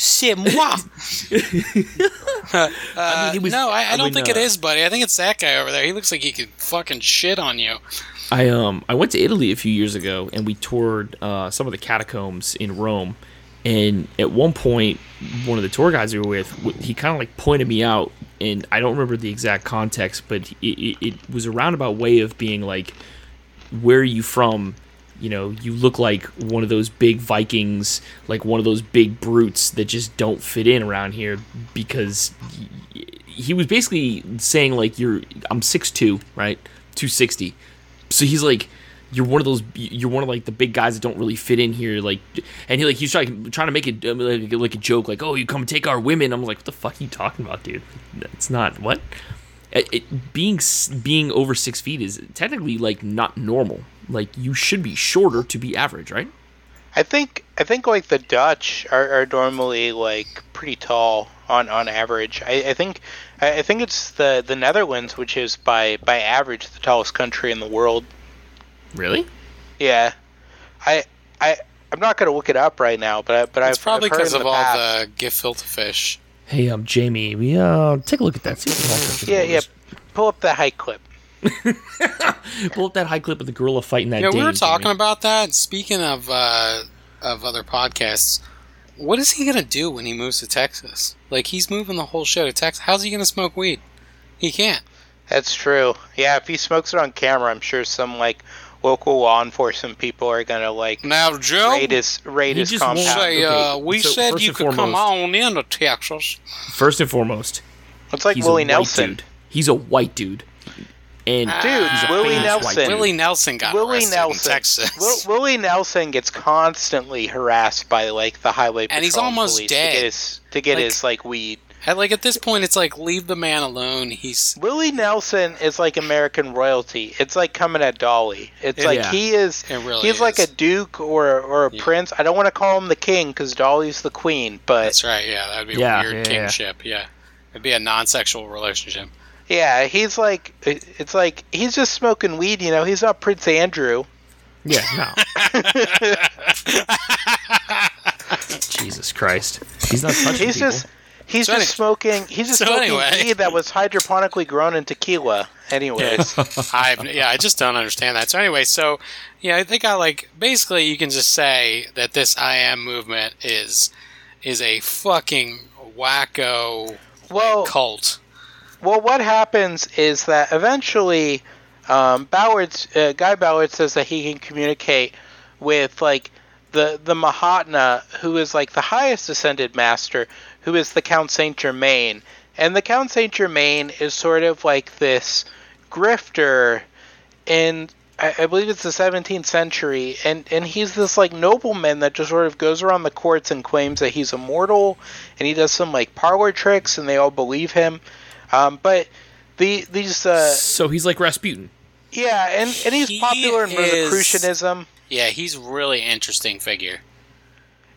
c'est moi." *laughs* Uh, he was- no, I, I I don't mean, think it uh, is, buddy. I think it's that guy over there. He looks like he could fucking shit on you. I um I went to Italy a few years ago and we toured uh, some of the catacombs in Rome, and at one point, one of the tour guides we were with, he kind of like pointed me out, and I don't remember the exact context, but it, it, it was a roundabout way of being like, "Where are you from?" You know, you look like one of those big Vikings, like one of those big brutes that just don't fit in around here because he was basically saying like you're I'm 6'2", right? 260 so he's like you're one of those you're one of like the big guys that don't really fit in here like and he like he's trying trying to make it um, like, like a joke like oh you come take our women. I'm like what the fuck are you talking about dude? That's not what? It, it, being being over six feet is technically like not normal like you should be shorter to be average right I think I think like the Dutch are, are normally like pretty tall on, on average. I, I think I I think it's the, the Netherlands which is by by average the tallest country in the world. really Yeah, I I I'm not gonna look it up right now, but I, but It's I've probably I've heard because in of the all past. the gefilte fish. hey i'm jamie we uh take a look at that see what the Yeah, yeah. Pull up the high clip. *laughs* pull up that high clip of the gorilla fighting that Yeah, we were talking Jamie. about that. Speaking of uh, of other podcasts, what is he gonna do when he moves to Texas? Like he's moving the whole show to Texas. How's he gonna smoke weed? He can't. That's true. Yeah, if he smokes it on camera, I'm sure some like local law enforcement people are gonna like Now, Joe, raid his raid He his just compound. say uh, Okay, we so said you and could come foremost- on into Texas. first and foremost It's like he's Willie Nelson. dude. He's a white dude. And uh, Dude, Willie Nelson. dude. Willie Nelson got Willie arrested Nelson. in Texas. Will, Willie Nelson gets constantly harassed by like the highway patrol And he's almost police dead. to get his to get Like- his like weed. And, like at this point, it's like leave the man alone. He's Willie Nelson is like American royalty. It's like coming at Dolly. It's It- like yeah. he is. Really he's like a duke or or a Yeah. prince. I don't want to call him the king because Dolly's the queen. But that's right. Yeah, that'd be Yeah, a weird yeah, yeah. kingship. Yeah. it'd be a non-sexual relationship. Yeah, he's like it's like he's just smoking weed. You know, he's not Prince Andrew. Yeah, no. *laughs* Jesus Christ. He's not touching He's people. just he's So just any- smoking. He's just so smoking anyway. weed that was hydroponically grown in tequila. Anyways. I yeah, I just don't understand that. So anyway, so yeah, they got like basically you can just say that this I am movement is is a fucking wacko Well, cult. Well, what happens is that eventually, um, uh, Guy Ballard says that he can communicate with like the the Mahatma, who is like the highest ascended master, who is the Count Saint Germain, and the Count Saint Germain is sort of like this grifter in. I I believe it's the 17th century, and, and he's this like nobleman that just sort of goes around the courts and claims that he's immortal, and he does some like parlor tricks, and they all believe him. Um, but the these uh, so he's like Rasputin. yeah, and, and he's He popular in is- Rosicrucianism, Yeah, he's really interesting figure.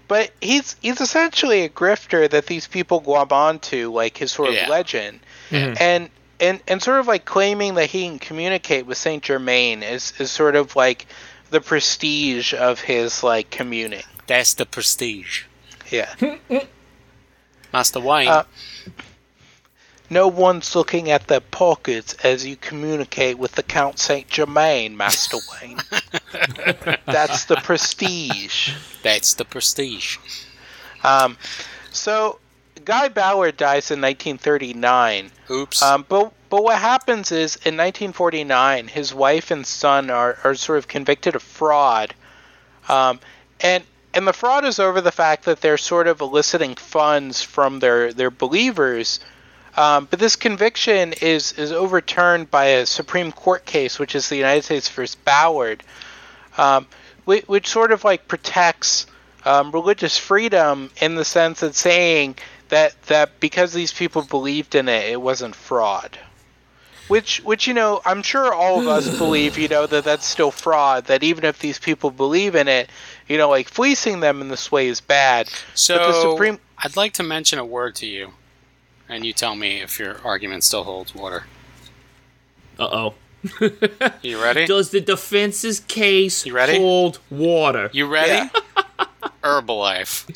but he's he's essentially a grifter that these people glom onto, like his sort of Yeah. legend, Mhm. and and and sort of like claiming that he can communicate with Saint Germain is is sort of like the prestige of his like communing. That's the prestige. Yeah. *laughs* Master Wayne. Uh, No one's looking at their pockets as you communicate with the Count Saint Germain, Master *laughs* Wayne. That's the prestige. That's the prestige. Um, so Guy Ballard dies in 1939. Oops. Um, but but what happens is in 1949, his wife and son are, are sort of convicted of fraud, um, and and the fraud is over the fact that they're sort of eliciting funds from their their believers. Um, but this conviction is is overturned by a Supreme Court case, which is the United States versus Ballard, um, which, which sort of like protects um, religious freedom in the sense that saying that that because these people believed in it, it wasn't fraud. Which, which you know, I'm sure all of us believe, you know, that that's still fraud. That even if these people believe in it, you know, like fleecing them in this way is bad. so Supreme, I'd like to mention a word to you, and you tell me if your argument still holds water. Uh oh. *laughs* You ready? Does the defense's case You ready? hold water? You ready? Yeah. *laughs* Herbalife.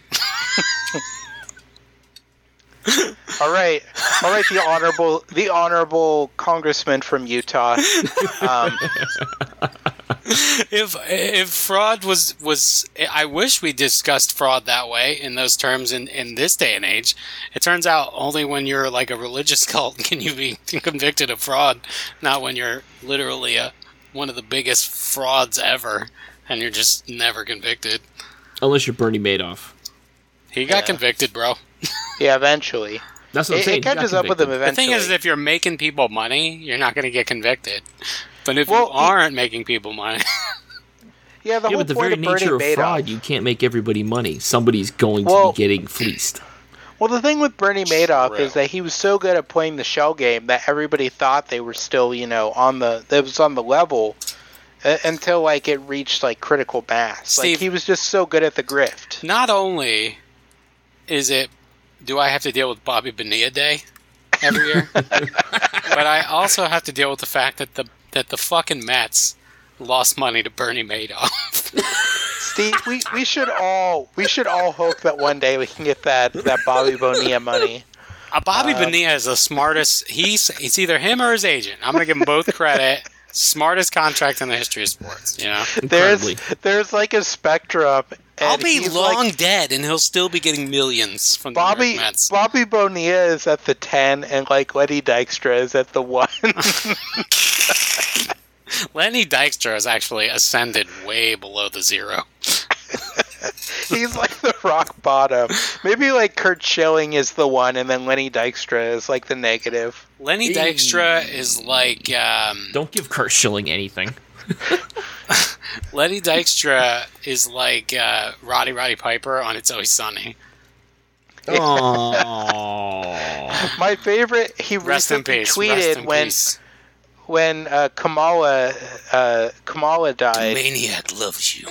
*laughs* all right, all right, the honorable, the honorable congressman from Utah. Um, *laughs* if if fraud was was I wish we discussed fraud that way in those terms in in this day and age. It turns out only when you're like a religious *laughs* cult can you be convicted of fraud, not when you're literally a one of the biggest frauds ever and you're just never convicted. Unless you're Bernie Madoff. He got Yeah. convicted, bro. *laughs* yeah, eventually, That's what I'm it, saying. it catches up with him The thing is, if you're making people money, you're not going to get convicted. But if Well, you aren't making people money, *laughs* yeah, the Yeah, whole but the point very of nature of Madoff. fraud, you can't make everybody money. Somebody's going Well- to be getting fleeced. Well, the thing with Bernie Madoff True. is that he was so good at playing the shell game that everybody thought they were still, you know, on the that was on the level uh, until like it reached like critical mass. Steve- like he was just so good at the grift. not only is it do I have to deal with Bobby Bonilla Day every year, *laughs* but I also have to deal with the fact that the that the fucking Mets lost money to Bernie Madoff. *laughs* Steve, we, we should all we should all hope that one day we can get that that Bobby Bonilla money. Uh, Bobby Bonilla is the smartest. He's it's either him or his agent. I'm gonna give them both credit. Smartest contract in the history of sports. You know, There's Incredibly. there's like a spectrum. And I'll be long like- dead, and he'll still be getting millions from the New Bobby York Mets. Bobby Bonilla is at the ten, and like Lenny Dykstra is at the one. *laughs* Lenny Dykstra has actually ascended way below the zero. *laughs* He's like the rock bottom. Maybe like Curt Schilling is the one, and then Lenny Dykstra is like the negative. Lenny Dykstra is like um, Don't give Curt Schilling anything. *laughs* *laughs* Lenny Dykstra is like uh, Roddy Roddy Piper on It's Always Sunny. Oh. My favorite. He Rest in recently peace. tweeted Rest in when peace. when uh, Kamala uh, Kamala died. Maniac loves you.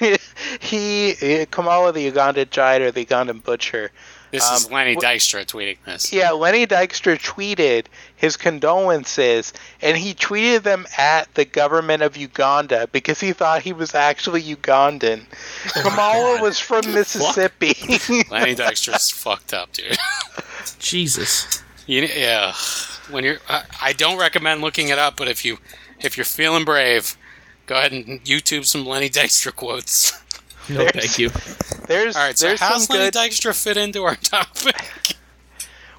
*laughs* he uh, Kamala the Ugandan giant or the Ugandan butcher. This is Um, Lenny wh- Dykstra tweeting this. Yeah, Lenny Dykstra tweeted his condolences, and he tweeted them at the government of Uganda because he thought he was actually Ugandan. *laughs* Kamala was from Mississippi. *laughs* Lenny *laughs* Dykstra's fucked up, dude. Jesus. You, yeah, when you're, I, I don't recommend looking it up, but if you, if you're feeling brave, go ahead and YouTube some Lenny Dykstra quotes. No, There's- thank you. there's All right, so there's how's some Lenny good. Dykstra fit into our topic?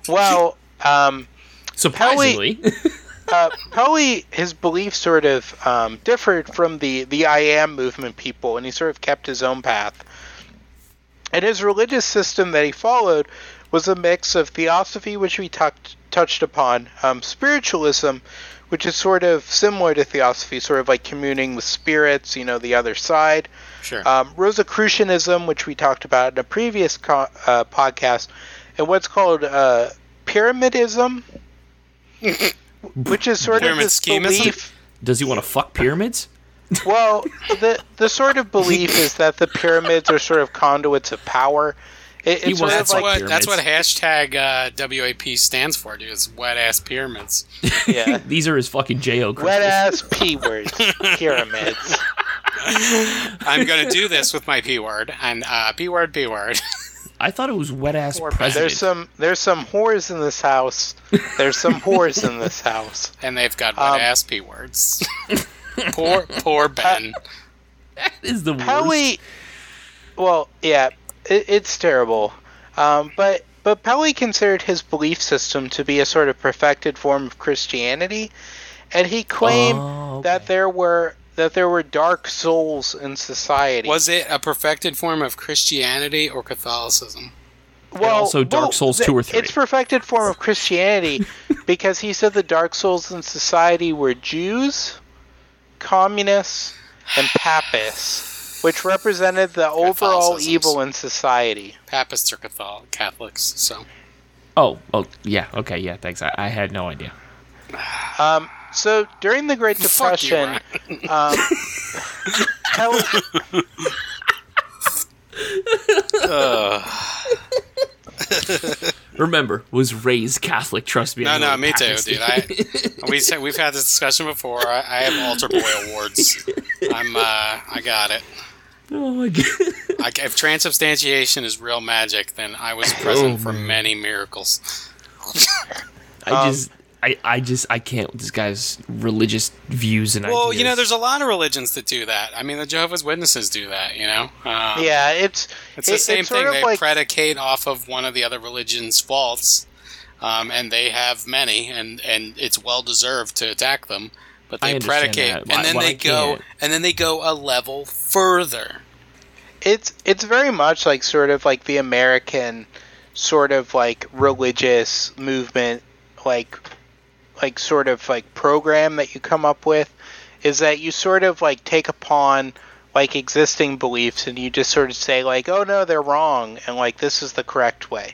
well, um, Surprisingly, uh, probably his beliefs sort of um, differed from the the I am movement people, and he sort of kept his own path. And his religious system that he followed was a mix of theosophy, which we touched touched upon, um, spiritualism, which is sort of similar to theosophy, sort of like communing with spirits, you know, the other side. Sure. Um, Rosicrucianism, which we talked about in a previous co- uh, podcast, and what's called uh, pyramidism, which is sort Pyramid of this schemism? belief. does he want to fuck pyramids? Well, the the sort of belief is that the pyramids are sort of conduits of power. It, He it's sort wants of to like what, that's what hashtag uh, WAP stands for, dude. It's wet ass pyramids. *laughs* yeah, *laughs* These are his fucking J.O. wet ass p words, *laughs* pyramids. I'm gonna do this with my p word and uh, p word, p word. I thought it was wet ass Poor president. There's some there's some whores in this house. There's some whores in this house. And they've got Um, wet ass p words. poor, poor Ben. that is the worst. Pelley, well, yeah, it, it's terrible. Um, but but Pelley considered his belief system to be a sort of perfected form of Christianity, and he claimed Oh, that there were that there were dark souls in society. Was it a perfected form of Christianity or Catholicism? well, also Dark well, Souls 2 or 3. It's perfected form of Christianity *laughs* because he said the dark souls in society were Jews, communists, and papists, which represented the overall evil in society. Papists or Catholic Catholics? So Oh, oh, yeah. Okay, yeah. Thanks. I, I had no idea. Um, so during the Great *laughs* Fuck you, Depression, um, *laughs* Pelley, *laughs* Remember, was raised Catholic. Trust me. I no, no, me too, dude. I we said we've had this discussion before. I, I have altar boy awards. I'm uh, I got it. Oh my god. *laughs* I, if transubstantiation is real magic, then I was *laughs* present Oh, for man. many miracles. I Um, just, I, I just, I can't with this guy's religious views and Well, ideas. you know, there's a lot of religions that do that. I mean, the Jehovah's Witnesses do that. You know, um, yeah, it's It's the it- same it's thing. They like- predicate off of one of the other religion's faults, um, and they have many, and and it's well deserved to attack them. But I they understand predicate, that. Why- and then why they go, can't- and then they go a level further. it's it's very much like sort of like the American sort of like religious movement, like like sort of like program that you come up with, is that you sort of like take upon like existing beliefs and you just sort of say like, oh no, they're wrong, and like this is the correct way.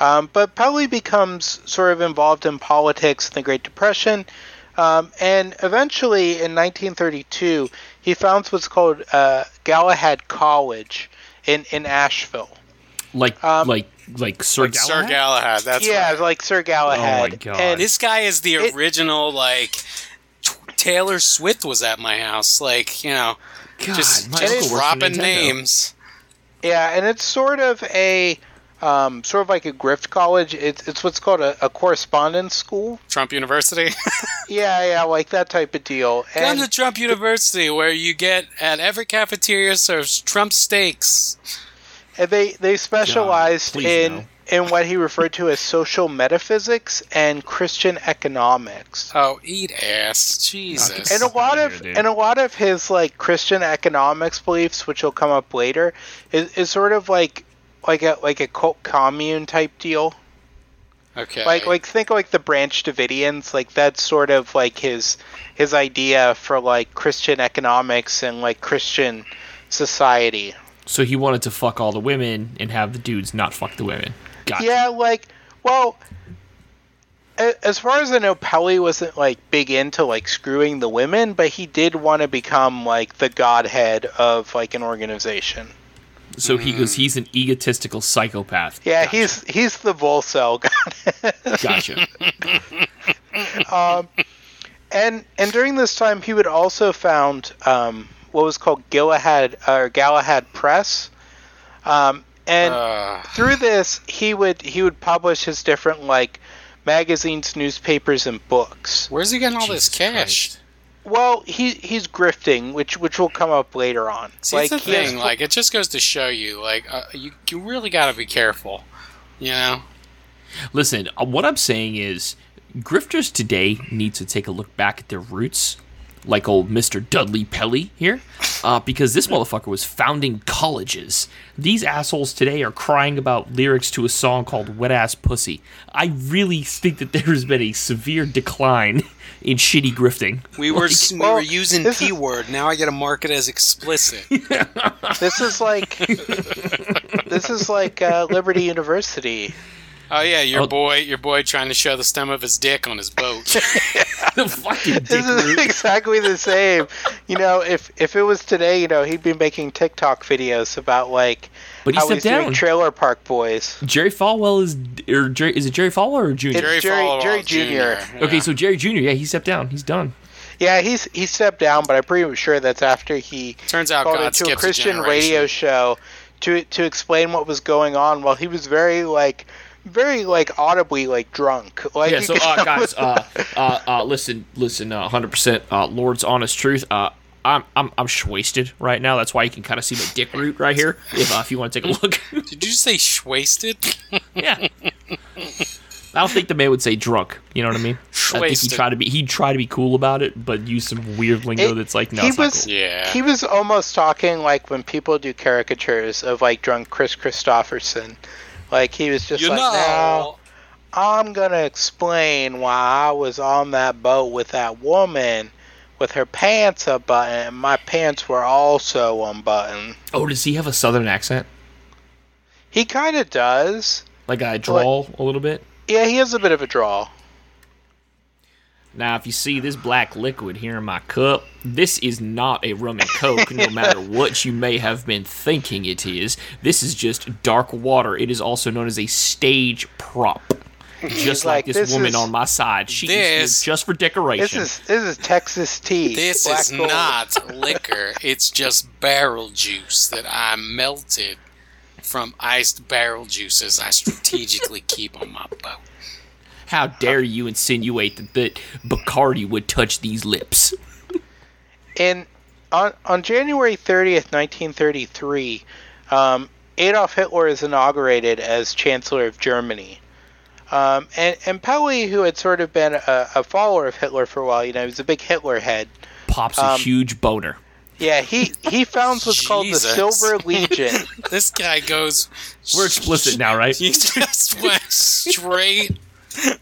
Um, but Pelley becomes sort of involved in politics in the Great Depression, um, and eventually in 1932 he founds what's called uh, Galahad College in in Asheville. like, um, like, like Sir Like Sir Galahad? Galahad. That's yeah, right. like Sir Galahad. Oh my God. And This guy is the It- original like t- Taylor Swift was at my house. Like you know, God, just just uncle works for dropping names. Yeah, and it's sort of a um, sort of like a grift college. It's it's what's called a, a correspondence school. Trump University. *laughs* Yeah, yeah, like that type of deal. Come And to Trump University, where you get at every cafeteria serves Trump steaks. and they they specialized please in no. in what he referred to as social metaphysics and Christian economics. Oh, eat ass, Jesus! and a lot of here, and a lot of his like Christian economics beliefs, which will come up later, is, is sort of like like a like a cult commune type deal. okay, Like like think of like the Branch Davidians, like that's sort of like his his idea for like Christian economics and like Christian society. So he wanted to fuck all the women and have the dudes not fuck the women. Gotcha. Yeah, like well, as far as I know, Pelley wasn't like big into like screwing the women, but he did want to become like the godhead of like an organization. So he goes, he's an egotistical psychopath. Yeah, Gotcha. he's he's the Volcel god. Gotcha. *laughs* um, and and during this time, he would also found um, what was called Galahad or Galahad Press, um, and Uh, through this, he would he would publish his different like magazines, newspapers, and books. where's he getting all Jesus this cash? Christ. Well, he he's grifting, which which will come up later on. See, like, the he has thing. Like, it just goes to show you, like, uh, you you really got to be careful. You know, Listen, uh, what I'm saying is, grifters today need to take a look back at their roots, like old Mr. Dudley Pelley here, uh, because this motherfucker was founding colleges. These assholes today are crying about lyrics to a song called Wet Ass Pussy. I really think that there has been a severe decline in shitty grifting. we were Like, s- we well, were using this p is- word. Now I got to mark it as explicit. *laughs* this is like this is like uh, Liberty University. Oh yeah, your Oh. boy, your boy trying to show the stem of his dick on his boat. *laughs* the fucking dick This is root. *laughs* exactly the same. You know, if if it was today, you know, he'd be making TikTok videos about like But he how stepped he's doing. Trailer Park Boys. Jerry Falwell is, or Jerry, is it Jerry Falwell or Junior? It's Jerry, Jerry- Falwell Jerry Jr. Jr.. Okay, so Jerry Jr. Yeah, he stepped down. He's done. Yeah, he's he stepped down, but I'm pretty sure that's after he turns out called God into a Christian generation. radio show to to explain what was going on while he was very like very like audibly like drunk. Like Yeah, so uh, guys, *laughs* uh, uh, uh, listen, listen, uh, hundred percent, uh, Lord's honest truth. Uh, I'm I'm I'm wasted right now. That's why you can kind of see my dick root right here. If uh, if you want to take a look, *laughs* Did you say wasted? *laughs* yeah. I don't think the man would say drunk. You know what I mean? I think he Wasted. tried to be he tried to be cool about it, but use some weird lingo It- that's like no, he it's not was cool. Yeah. he was almost talking like when people do caricatures of like drunk Kris Kristofferson. Like he was just you like, know. now I'm gonna explain why I was on that boat with that woman with her pants unbuttoned and my pants were also unbuttoned. Oh, does he have a southern accent? He kind of does. Like I drawl a little bit. Yeah, he has a bit of a draw. Now, if you see this black liquid here in my cup, this is not a rum and coke, no matter what you may have been thinking it is. This is just dark water. It is also known as a stage prop. *laughs* Just like, like, this, this woman is- on my side. She is This- here just for This decoration. is this is Texas tea. This Black is gold. not *laughs* liquor. It's just barrel juice that I melted from iced barrel juices I strategically keep on my boat. How dare you insinuate that, that Bacardi would touch these lips? in on on January 30th, 1933, um, Adolf Hitler is inaugurated as Chancellor of Germany. Um, and, and Pelley, who had sort of been a, a follower of Hitler for a while, you know, he was a big Hitler head. Pops a Um, huge boner. Yeah, he, he founds what's called the Silver *laughs* Legion. This guy goes. We're explicit now, right? *laughs* You just went straight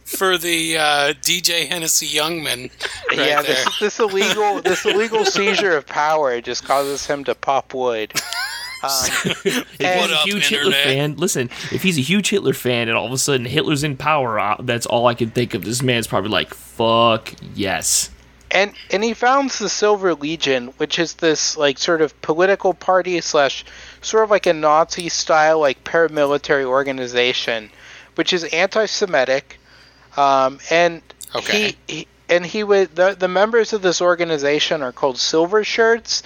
for the uh, DJ Hennessy Youngman. *laughs* Right yeah, there. this, this illegal this *laughs* illegal seizure of power just causes him to pop wood. *laughs* Um, If And- he's a What up, huge Hitler Internet? fan, listen, if he's a huge Hitler fan and all of a sudden Hitler's in power, uh, that's all I can think of. This man's probably like, fuck yes. and and he founds the Silver Legion, which is this like sort of political party slash sort of like a Nazi style like paramilitary organization, which is anti-Semitic, um, and Okay. he, he and he would the the members of this organization are called Silver Shirts,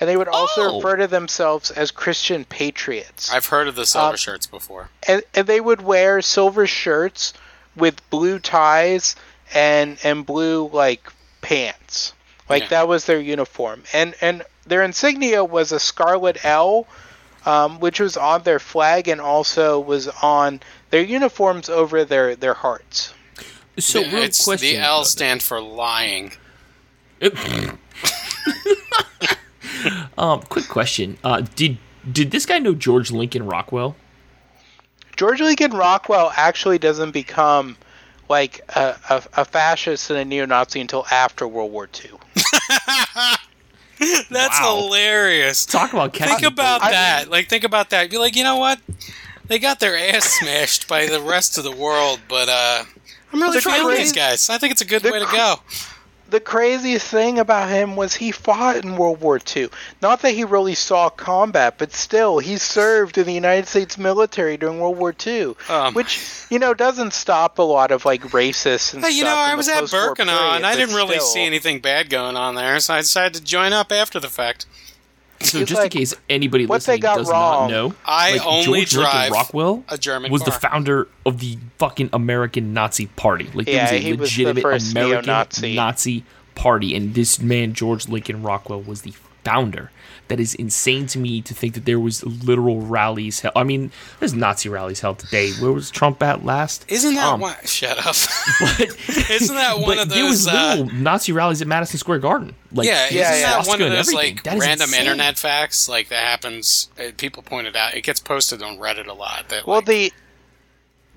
and they would also Oh. refer to themselves as Christian patriots. I've heard of the silver Um, shirts before. and, and they would wear silver shirts with blue ties and and blue like pants like Yeah. that was their uniform and and their insignia was a scarlet l um, which was on their flag and also was on their uniforms over their their hearts So, Yeah, real it's question. the L stand for lying. *laughs* um, quick question. Uh, did did this guy know George Lincoln Rockwell? george lincoln rockwell actually doesn't become like a, a, a fascist and a neo-nazi until after world war ii *laughs* That's Wow. hilarious. Talk about catching. Think about I- that. Like, think about that. Be like, you know what? They got their ass smashed by the rest of the world, but uh, I'm really The proud of crazy- these guys. I think it's a good way to go. the craziest thing about him was he fought in World War II. Not that he really saw combat, but still, he served in the United States military during World War II, Um, which you know doesn't stop a lot of like racists and Hey, you know, I was at post-war Birkenau period, and I didn't really still. see anything bad going on there, so I decided to join up after the fact. So, it's just like, in case anybody what they listening got does wrong- not know, I like, only George Lincoln drive Rockwell a German was the founder of the fucking American Nazi Party. Like Yeah, there he was was a the legitimate first American neo-Nazi. Nazi party, and this man George Lincoln Rockwell was the founder. That is insane to me to think that there was literal rallies. Held. I mean, there's Nazi rallies held today. Where was Trump at last? Isn't that Um, one? Shut up. *laughs* But *laughs* Isn't that one but of there was those? Uh, literal Nazi rallies at Madison Square Garden. Like, yeah, Yeah, isn't yeah. that one of those everything. like That is random internet facts? Like that happens. Uh, people pointed out. It gets posted on Reddit a lot. That Well, like, the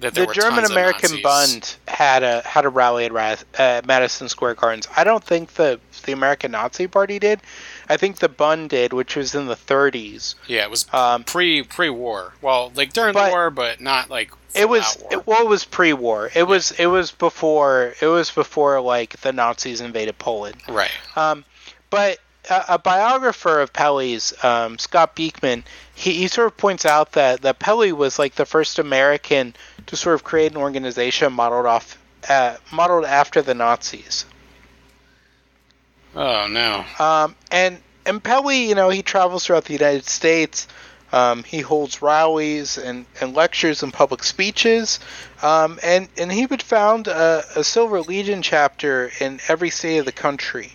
that the German American Bund had a had a rally at uh, Madison Square Gardens. I don't think the the American Nazi Party did. I think the Bund did, which was in the 30s. Yeah, it was Um, pre pre war. Well, like during but the war, but not like it was it, well it was pre-war it was it was before it was before like the nazis invaded poland right. um but a, a biographer of Pelley's, um, Scott Beekman, he, he sort of points out that, that Pelley was like the first American to sort of create an organization modeled off, uh, modeled after the Nazis. Oh no. Um, and and Pelley, you know, he travels throughout the United States, Um, he holds rallies and, and lectures and public speeches, um, and and he would found a, a Silver Legion chapter in every state of the country.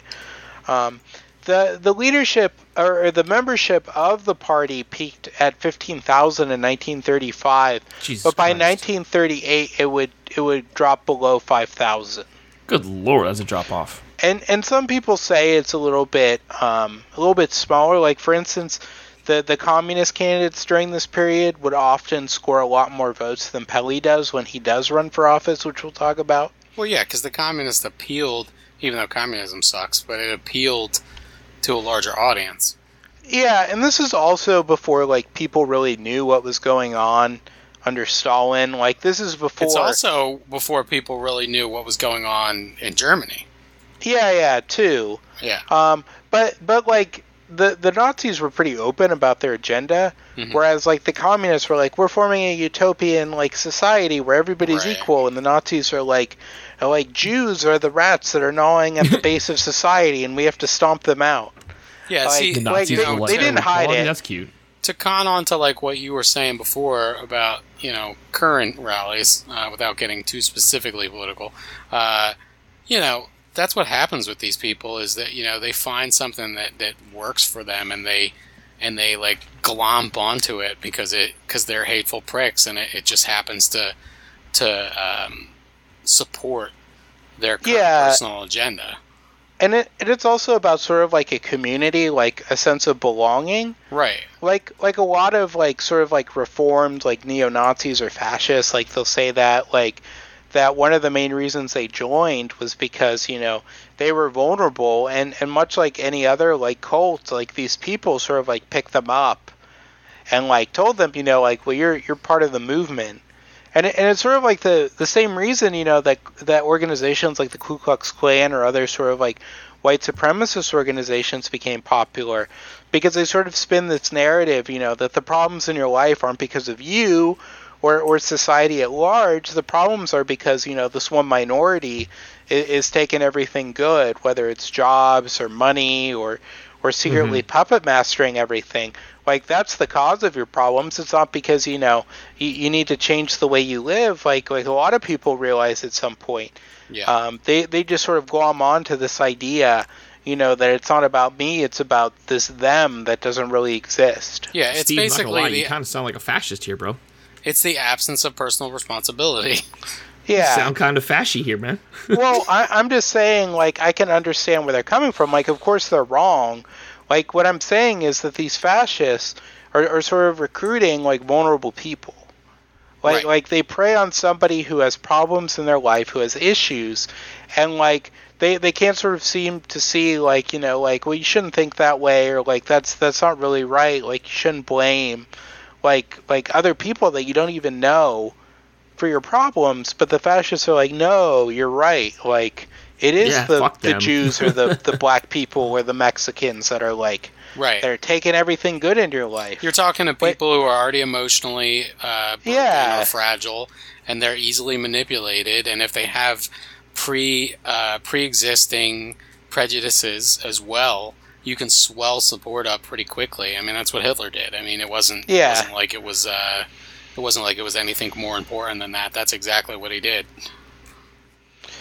Um, the the leadership or the membership of the party peaked at 15,000 in 1935, Jesus but by Christ. 1938 it would it would drop below 5,000. Good lord, that's a drop off. And and some people say it's a little bit um, a little bit smaller. Like for instance, the the communist candidates during this period would often score a lot more votes than Pelley does when he does run for office, which we'll talk about. Well, yeah, because the communists appealed, even though communism sucks, but it appealed to a larger audience. Yeah, and this is also before like people really knew what was going on under Stalin. Like this is before. It's also before people really knew what was going on in Germany. Yeah, yeah, too. Yeah. Um, but but like the the Nazis were pretty open about their agenda, Mhm. whereas like the communists were like, we're forming a utopian like society where everybody's Right. equal, and the Nazis are like, are like Jews are the rats that are gnawing at the *laughs* base of society, and we have to stomp them out. Yeah, Like, see, The Like, they- like, they didn't "Oh, hide equality, it." That's cute. to con on to like what you were saying before about you know current rallies, uh, without getting too specifically political, uh, you know that's what happens with these people is that you know they find something that that works for them and they and they like glomp onto it because it because they're hateful pricks and it, it just happens to to um, support their Yeah. personal agenda. And it and it's also about sort of like a community, like a sense of belonging. Right. like like a lot of like sort of like reformed like neo Nazis or fascists like they'll say that like that one of the main reasons they joined was because you know they were vulnerable and and much like any other like cult like these people sort of like picked them up and like told them you know like well you're you're part of the movement. And it, and it's sort of like the the same reason you know that that organizations like the Ku Klux Klan or other sort of like white supremacist organizations became popular because they sort of spin this narrative, you know, that the problems in your life aren't because of you or, or society at large. The problems are because, you know, this one minority is, is taking everything good, whether it's jobs or money or, or secretly puppet mastering everything. Like, that's the cause of your problems. It's not because, you know, you, you need to change the way you live. Like, like a lot of people realize at some point Yeah. um, they they just sort of glom on to this idea, you know, that it's not about me, it's about this them that doesn't really exist. yeah. It's Steve, not gonna basically lie, the you kind of sound like a fascist here, bro. It's the absence of personal responsibility. *laughs* Yeah. Sound kind of fashy here, man. *laughs* well, I, I'm just saying, like, I can understand where they're coming from. Like, of course they're wrong. Like, what I'm saying is that these fascists are, are sort of recruiting like vulnerable people. Like, Right. like they prey on somebody who has problems in their life, who has issues, and like they they can't sort of seem to see like you know like well you shouldn't think that way or like that's that's not really right. Like you shouldn't blame like like other people that you don't even know for your problems, but the fascists are like, no, you're right. Like it is Yeah, the, the. Jews or the, the *laughs* black people or the Mexicans that are like right. they're taking everything good in your life. You're talking to Wait. people who are already emotionally uh, Yeah. or fragile, and they're easily manipulated. And if they have pre uh, pre-existing prejudices as well, you can swell support up pretty quickly. I mean, that's what Hitler did. I mean, it wasn't. Yeah. It wasn't like it was. Uh, it wasn't like it was anything more important than that. That's exactly what he did.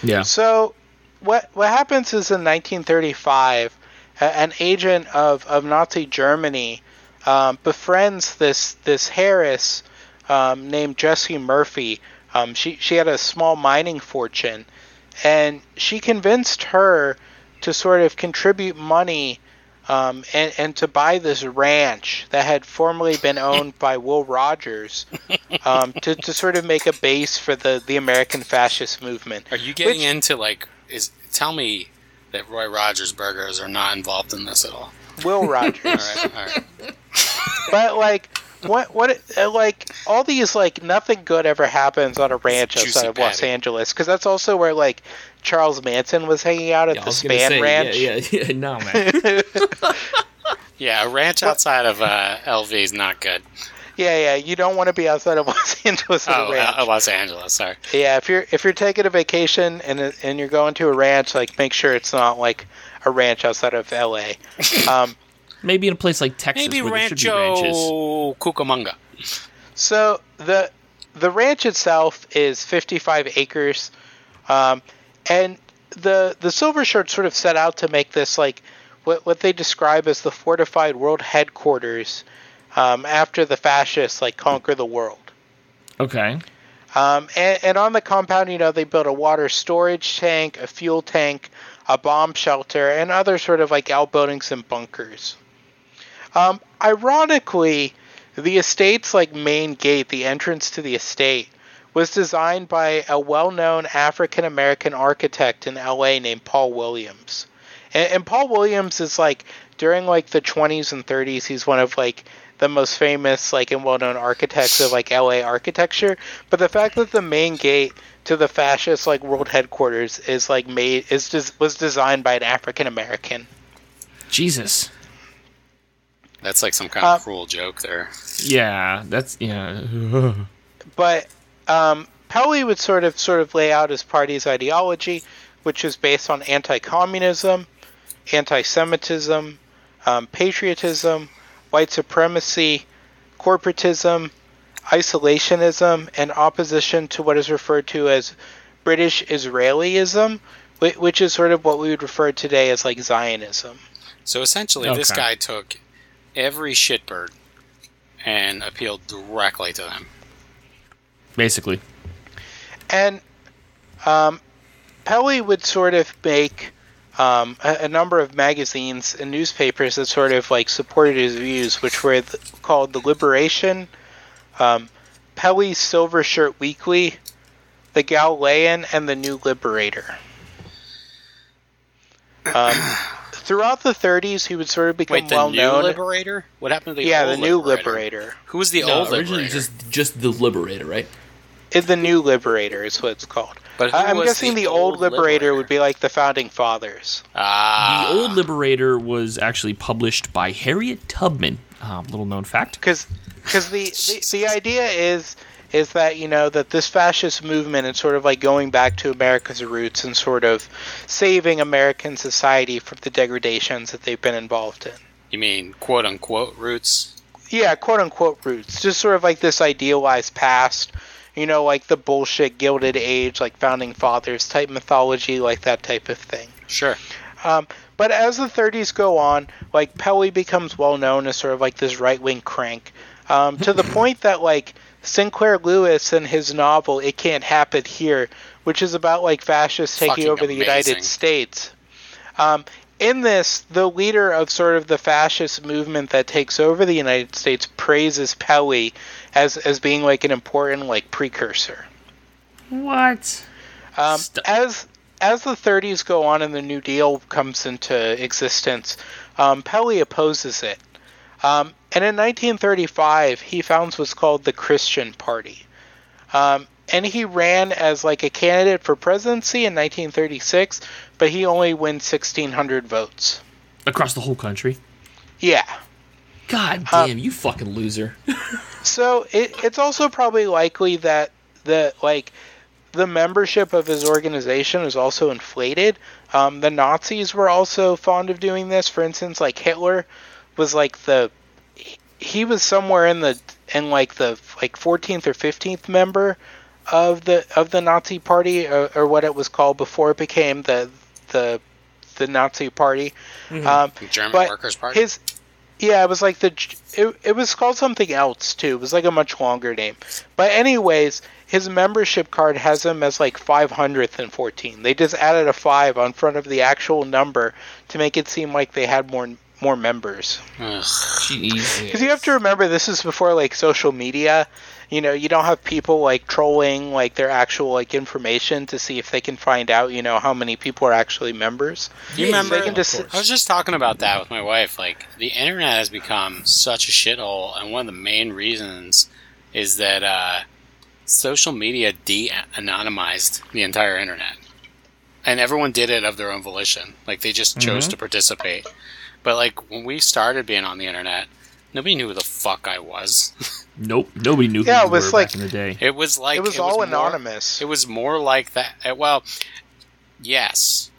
Yeah. So, what what happens is in 1935, an agent of, of Nazi Germany um, befriends this this Harris um, named Jessie Murphy. Um, she she had a small mining fortune, and she convinced her to sort of contribute money. Um, and, and to buy this ranch that had formerly been owned *laughs* by Will Rogers um, to, to sort of make a base for the, the American fascist movement. Are you getting Which- into like? Is tell me that Roy Rogers burgers are not involved in this at all. Will Rogers. *laughs* All right. All right. but like what what uh, like all these like nothing good ever happens on a ranch outside of Los. Angeles because that's also where like Charles Manson was hanging out at Yeah, the Spahn say, Ranch. Yeah, yeah, *laughs* yeah. No, man. *laughs* Yeah, a ranch outside of uh, LV is not good. yeah, yeah, You don't want to be outside of *laughs* Los Angeles Oh, ranch. uh, Los Angeles. Sorry. Yeah, if you're if you're taking a vacation and and you're going to a ranch, like make sure it's not like a ranch outside of L.A. um, Maybe in a place like Texas Maybe where there should be ranches. Rancho Cucamonga. So the the ranch itself is 55 acres, um, and the the Silver Shirts sort of set out to make this like what what they describe as the fortified world headquarters um, after the fascists like conquer the world. Okay. Um, and, and on the compound, you know, they built a water storage tank, a fuel tank, a bomb shelter, and other sort of like outbuildings and bunkers. Um, ironically, the estate's like main gate, the entrance to the estate, was designed by a well-known African American architect in LA named Paul Williams. And, and Paul Williams is like during like the 20s and 30s, he's one of like the most famous like and well-known architects of like LA architecture. But the fact that the main gate to the fascist like world headquarters is like made is just was designed by an African American. Jesus. That's like some kind of Uh, cruel joke there. Yeah, that's yeah. *laughs* but um, Pelley would sort of sort of lay out his party's ideology, which is based on anti-communism, anti-Semitism, um, patriotism, white supremacy, corporatism, isolationism, and opposition to what is referred to as British Israelism, whi- which is sort of what we would refer to today as like Zionism. So essentially, this guy took every shitbird and appealed directly to them. Basically. and um, Pelley would sort of make um, a, a number of magazines and newspapers that sort of like supported his views, which were th- called the Liberation, um, Pelley's Silver Shirt Weekly, the Galilean, and the New Liberator. Um, *coughs* throughout the 30s, he would sort of become Wait, the well new known. Liberator? What happened to the yeah, old the new Liberator? Liberator. Who was the No, old originally Liberator? just just the Liberator, right? It's the new Liberator is what it's called. But who I- I'm was guessing the the, old old Liberator, Liberator? would be like the founding fathers. ah, The old Liberator was actually published by Harriet Tubman. Um, little known fact. because because the, the the idea is is that you know that this fascist movement is sort of like going back to America's roots and sort of saving American society from the degradations that they've been involved in. You mean quote unquote roots? Yeah, quote unquote roots, just sort of like this idealized past. You know, like the bullshit Gilded Age, like founding fathers type mythology, like that type of thing. Sure. Um, but as the 30s go on, like Pelley becomes well known as sort of like this right wing crank, um, to the *laughs* point that like Sinclair Lewis in his novel "It Can't Happen Here," which is about like fascists taking Fucking over the amazing. United States. Um, in this, the leader of sort of the fascist movement that takes over the United States praises Pelley as as being like an important like precursor. What? Um, St- as as the 30s go on and the New Deal comes into existence, um, Pelley opposes it. Um, and in 1935, he founds what's called the Christian Party. Um, and he ran as like a candidate for presidency in 1936, but he only wins 1,600 votes. Across the whole country? Yeah. God Uh, damn, you fucking loser. *laughs* So it, it's also probably likely that the like the membership of his organization is also inflated. Um, the Nazis were also fond of doing this. For instance, like Hitler was like the he was somewhere in the in like the like 14th or 15th member of the of the Nazi Party or, or what it was called before it became the the the Nazi Party. Um, German but Workers' Party. his yeah, it was like the it, it was called something else too. It was like a much longer name. But anyways, his membership card has him as like 514. They just added a 5 on front of the actual number to make it seem like they had more more members. Cuz you have to remember this is before like social media. You know, you don't have people like trolling like their actual like information to see if they can find out, you know, how many people are actually members. You remember? They can just I was just talking about that with my wife. Like the internet has become such a shithole, and one of the main reasons is that uh, social media de-anonymized the entire internet, and everyone did it of their own volition. Like they just chose to participate. But like when we started being on the internet, nobody knew who the fuck I was. *laughs* Nope, nobody knew Yeah, you it was were like- back in the day. It was like it was all more- anonymous. It was more like that. uh, Well, yes,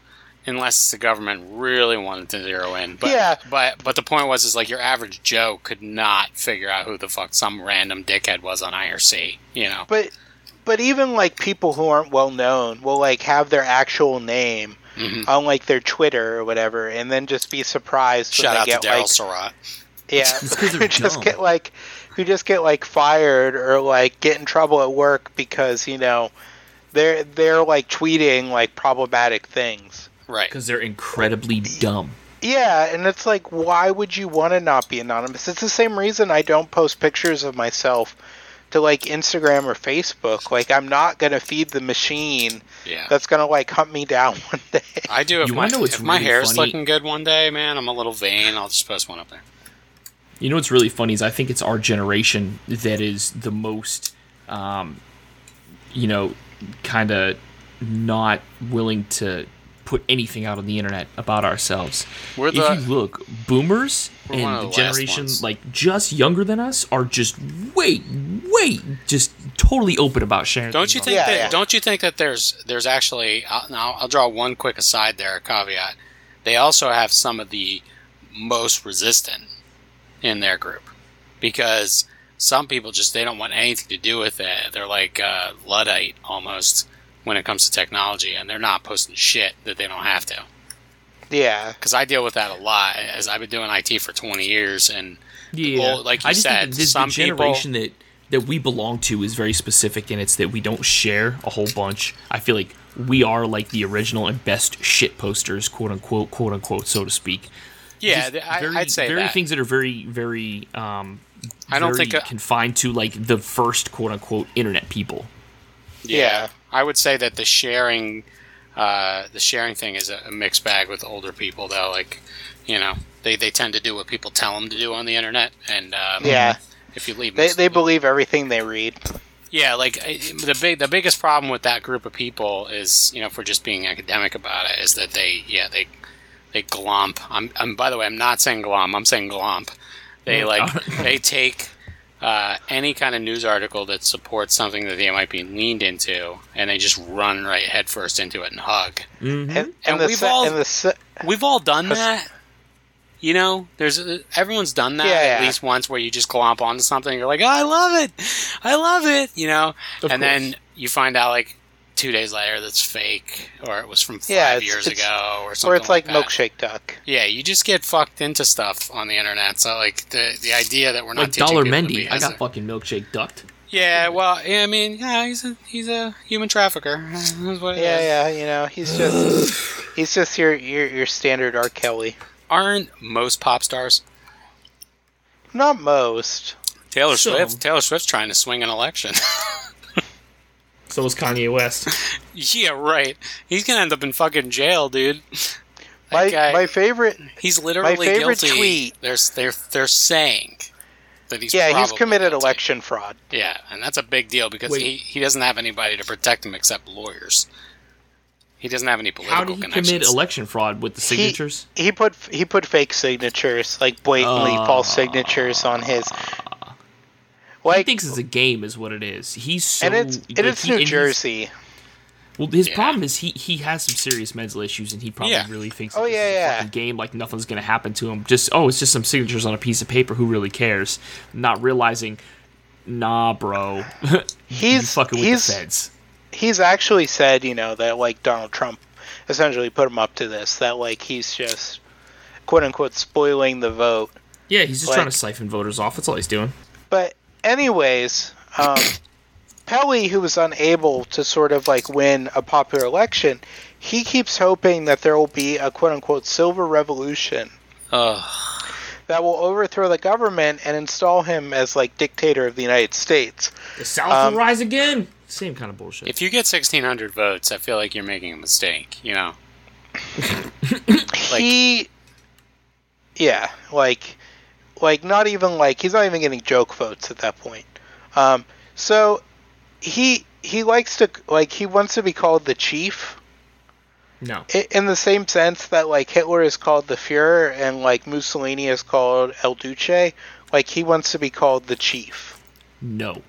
unless the government really wanted to zero in. But, Yeah. But but the point was is like your average Joe could not figure out who the fuck some random dickhead was on IRC. You know. But but even like people who aren't well known will like have their actual name Mhm. on like their Twitter or whatever, and then just be surprised Shout when out they to get Daryl like Surratt. yeah, 'cause *laughs* they're who just dumb. get like who just get like fired or like get in trouble at work because you know they're they're like tweeting like problematic things. Right. because they're incredibly dumb. Yeah, and it's like, why would you want to not be anonymous? It's the same reason I don't post pictures of myself to like Instagram or Facebook. Like, I'm not gonna feed the machine Yeah. that's gonna like hunt me down *laughs* one day. I do. If You my, wanna know what's if my really hair's funny? looking good one day, man, I'm a little vain. I'll just post one up there. You know what's really funny is I think it's our generation that is the most, um, you know, kind of not willing to put anything out on the internet about ourselves. We're if the- you look, boomers We're one of and the the generation like just younger than us are just way, way, just totally open about sharing. Don't you think Yeah, that? yeah. Don't you think that there's there's actually? I'll, now I'll draw one quick aside there, a caveat. They also have some of the most resistant in their group because some people just they don't want anything to do with it. They're like uh, luddite almost when it comes to technology, and they're not posting shit that they don't have to. yeah, Because I deal with that a lot, as I've been doing IT for 20 years, and Yeah, Well, like you I just said, think this, some the people- generation that that we belong to is very specific, and it's that we don't share a whole bunch. I feel like we are like the original and best shit posters, quote unquote, quote unquote, so to speak. yeah, Just th- I, very, I'd say very that. things that are very, very. Um, I don't very think uh, confined to like the first quote unquote internet people. Yeah. I would say that the sharing, uh, the sharing thing is a, a mixed bag with older people, though. Like, you know, they, they tend to do what people tell them to do on the internet, and um, yeah. if you leave, They them- they believe everything they read. yeah, like the big the biggest problem with that group of people is, you know, if we're just being academic about it, is that they, yeah, they they glomp. I'm, I'm by the way, I'm not saying glom. I'm saying glomp. They like they take uh, any kind of news article that supports something that they might be leaned into, and they just run right headfirst into it and hug. Mm-hmm. And, and, And we've se- all- and se- We've all done that. You know, there's everyone's done that Yeah, at yeah. least once, where you just glomp onto something. You're like, oh, I love it, I love it. You know, Of and course. then you find out like two days later that's fake, or it was from five Yeah, it's- years it's- ago, or something. or it's like that. milkshake duck. Yeah, you just get fucked into stuff on the internet. So like the the idea that we're not Like Dollar people Mendy, I got hesitant- fucking milkshake ducked. Yeah, well, yeah, I mean, yeah, he's a he's a human trafficker. *laughs* That's what Yeah, is. yeah. You know, he's just *sighs* he's just your your your standard R. Kelly. Aren't most pop stars? Not most. Taylor Some. Swift. Taylor Swift's trying to swing an election. *laughs* So was Kanye West. *laughs* yeah, right. He's gonna end up in fucking jail, dude. *laughs* My guy, my favorite. he's literally my favorite guilty. tweet- They're they're they're saying that he's Yeah, he's committed guilty. election fraud. Yeah, and that's a big deal because Wait. he, he doesn't have anybody to protect him except lawyers. He doesn't have any political How did he connections. commit election fraud with the signatures? He put he put fake signatures, like blatantly false ah. signatures on his. He thinks it's a game, is what it is. He's so. and it's like, it's he- New and Jersey. Well, his Yeah. problem is he he has some serious mental issues, and he probably Yeah. really thinks. Oh, that yeah, is a yeah. game like nothing's gonna happen to him. Just oh, it's just some signatures on a piece of paper. Who really cares? Not realizing, nah, bro, *laughs* He's fucking with he's the feds. he's actually said, you know, that like Donald Trump essentially put him up to this. That like he's just quote unquote spoiling the vote. Yeah, he's just like- trying to siphon voters off. That's all he's doing. But anyways, um, Pelley, who was unable to sort of like win a popular election, he keeps hoping that there will be a quote unquote silver revolution Ugh. that will overthrow the government and install him as like dictator of the United States. The South Um, will rise again. Same kind of bullshit. If you get sixteen hundred votes, I feel like you're making a mistake. You know, *laughs* Like- he, yeah, like, like not even like he's not even getting joke votes at that point. Um, so he he likes to like he wants to be called the chief. no, in the same sense that like Hitler is called the Führer and like Mussolini is called El Duce, like he wants to be called the chief. no.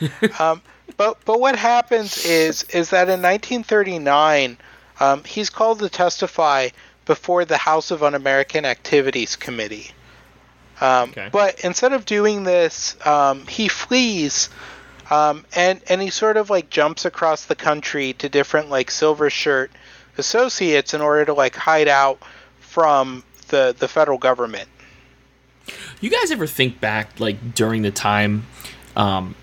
*laughs* Um, but but what happens is is that in 1939, um, he's called to testify before the House of Un-American Activities Committee. Um, Okay. But instead of doing this, um, he flees, um, and and he sort of like jumps across the country to different like silver shirt associates in order to like hide out from the the federal government. You guys ever think back, like during the time, um,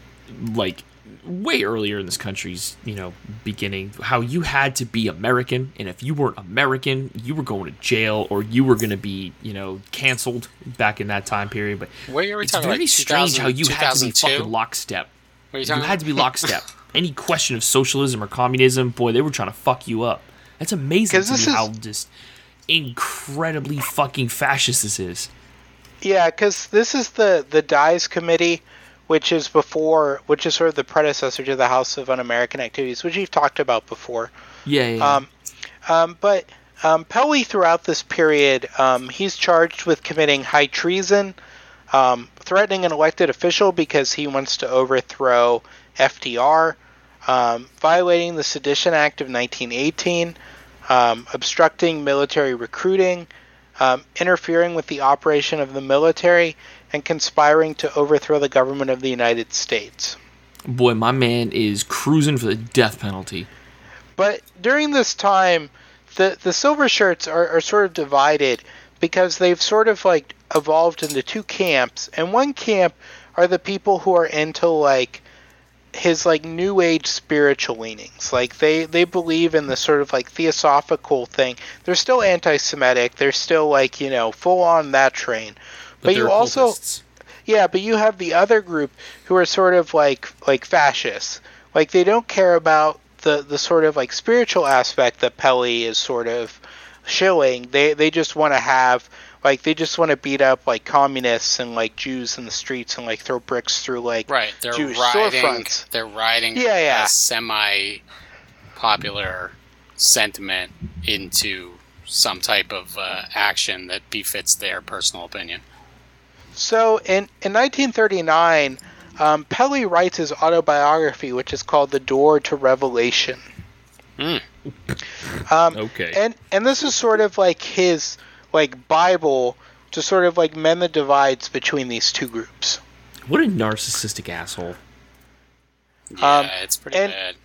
like way earlier in this country's, you know, beginning, how you had to be American, and if you weren't American, you were going to jail or you were going to be, you know, canceled back in that time period. But What are we it's talking, very like, strange how you had to be fucking lockstep. What are you You had to be lockstep. *laughs* Any question of socialism or communism, boy, they were trying to fuck you up. That's amazing to me is- how just incredibly fucking fascist this is. Yeah, because this is the the Dies Committee, which is before, which is sort of the predecessor to the House of Un-American Activities, which you've talked about before. Yeah, yeah, yeah. Um, um, but um, Pelley, throughout this period, um, he's charged with committing high treason, um, threatening an elected official because he wants to overthrow FDR, um, violating the Sedition Act of 1918, um, obstructing military recruiting, um, interfering with the operation of the military, and conspiring to overthrow the government of the United States. Boy, my man is cruising for the death penalty. But during this time, the the silver shirts are, are sort of divided because they've sort of like evolved into two camps. And one camp are the people who are into like his like new age spiritual leanings. Like they they believe in the sort of like theosophical thing. They're still anti-Semitic. They're still like you know full on that train. But, you also occultists. yeah, but you have the other group who are sort of like like fascists. Like they don't care about the the sort of like spiritual aspect that Pelley is sort of showing. They they just want to have like they just want to beat up like communists and like Jews in the streets and like throw bricks through like Right, they're Jewish riding. storefronts. They're riding Yeah, yeah. a semi-popular sentiment into some type of uh, action that befits their personal opinion. So in in 1939, um, Pelley writes his autobiography, which is called The Door to Revelation. Hmm. Um, Okay. and and this is sort of like his like Bible to sort of like mend the divides between these two groups. what a narcissistic asshole. Yeah, Um, it's pretty and- bad.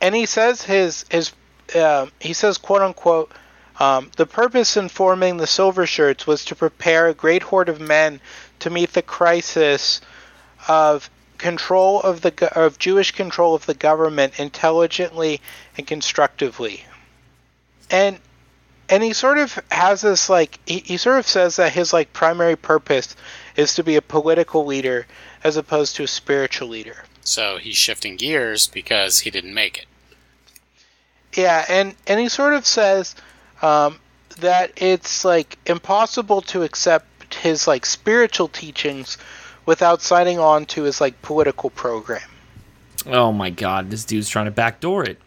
and he says his his um, he says quote unquote um, the purpose in forming the silver shirts was to prepare a great horde of men to meet the crisis of control of the of Jewish control of the government intelligently and constructively and and he sort of has this like he, he sort of says that his like primary purpose is to be a political leader as opposed to a spiritual leader So he's shifting gears because he didn't make it. Yeah, and and he sort of says um, that it's like impossible to accept his like spiritual teachings without signing on to his like political program. Oh my god, this dude's trying to backdoor it.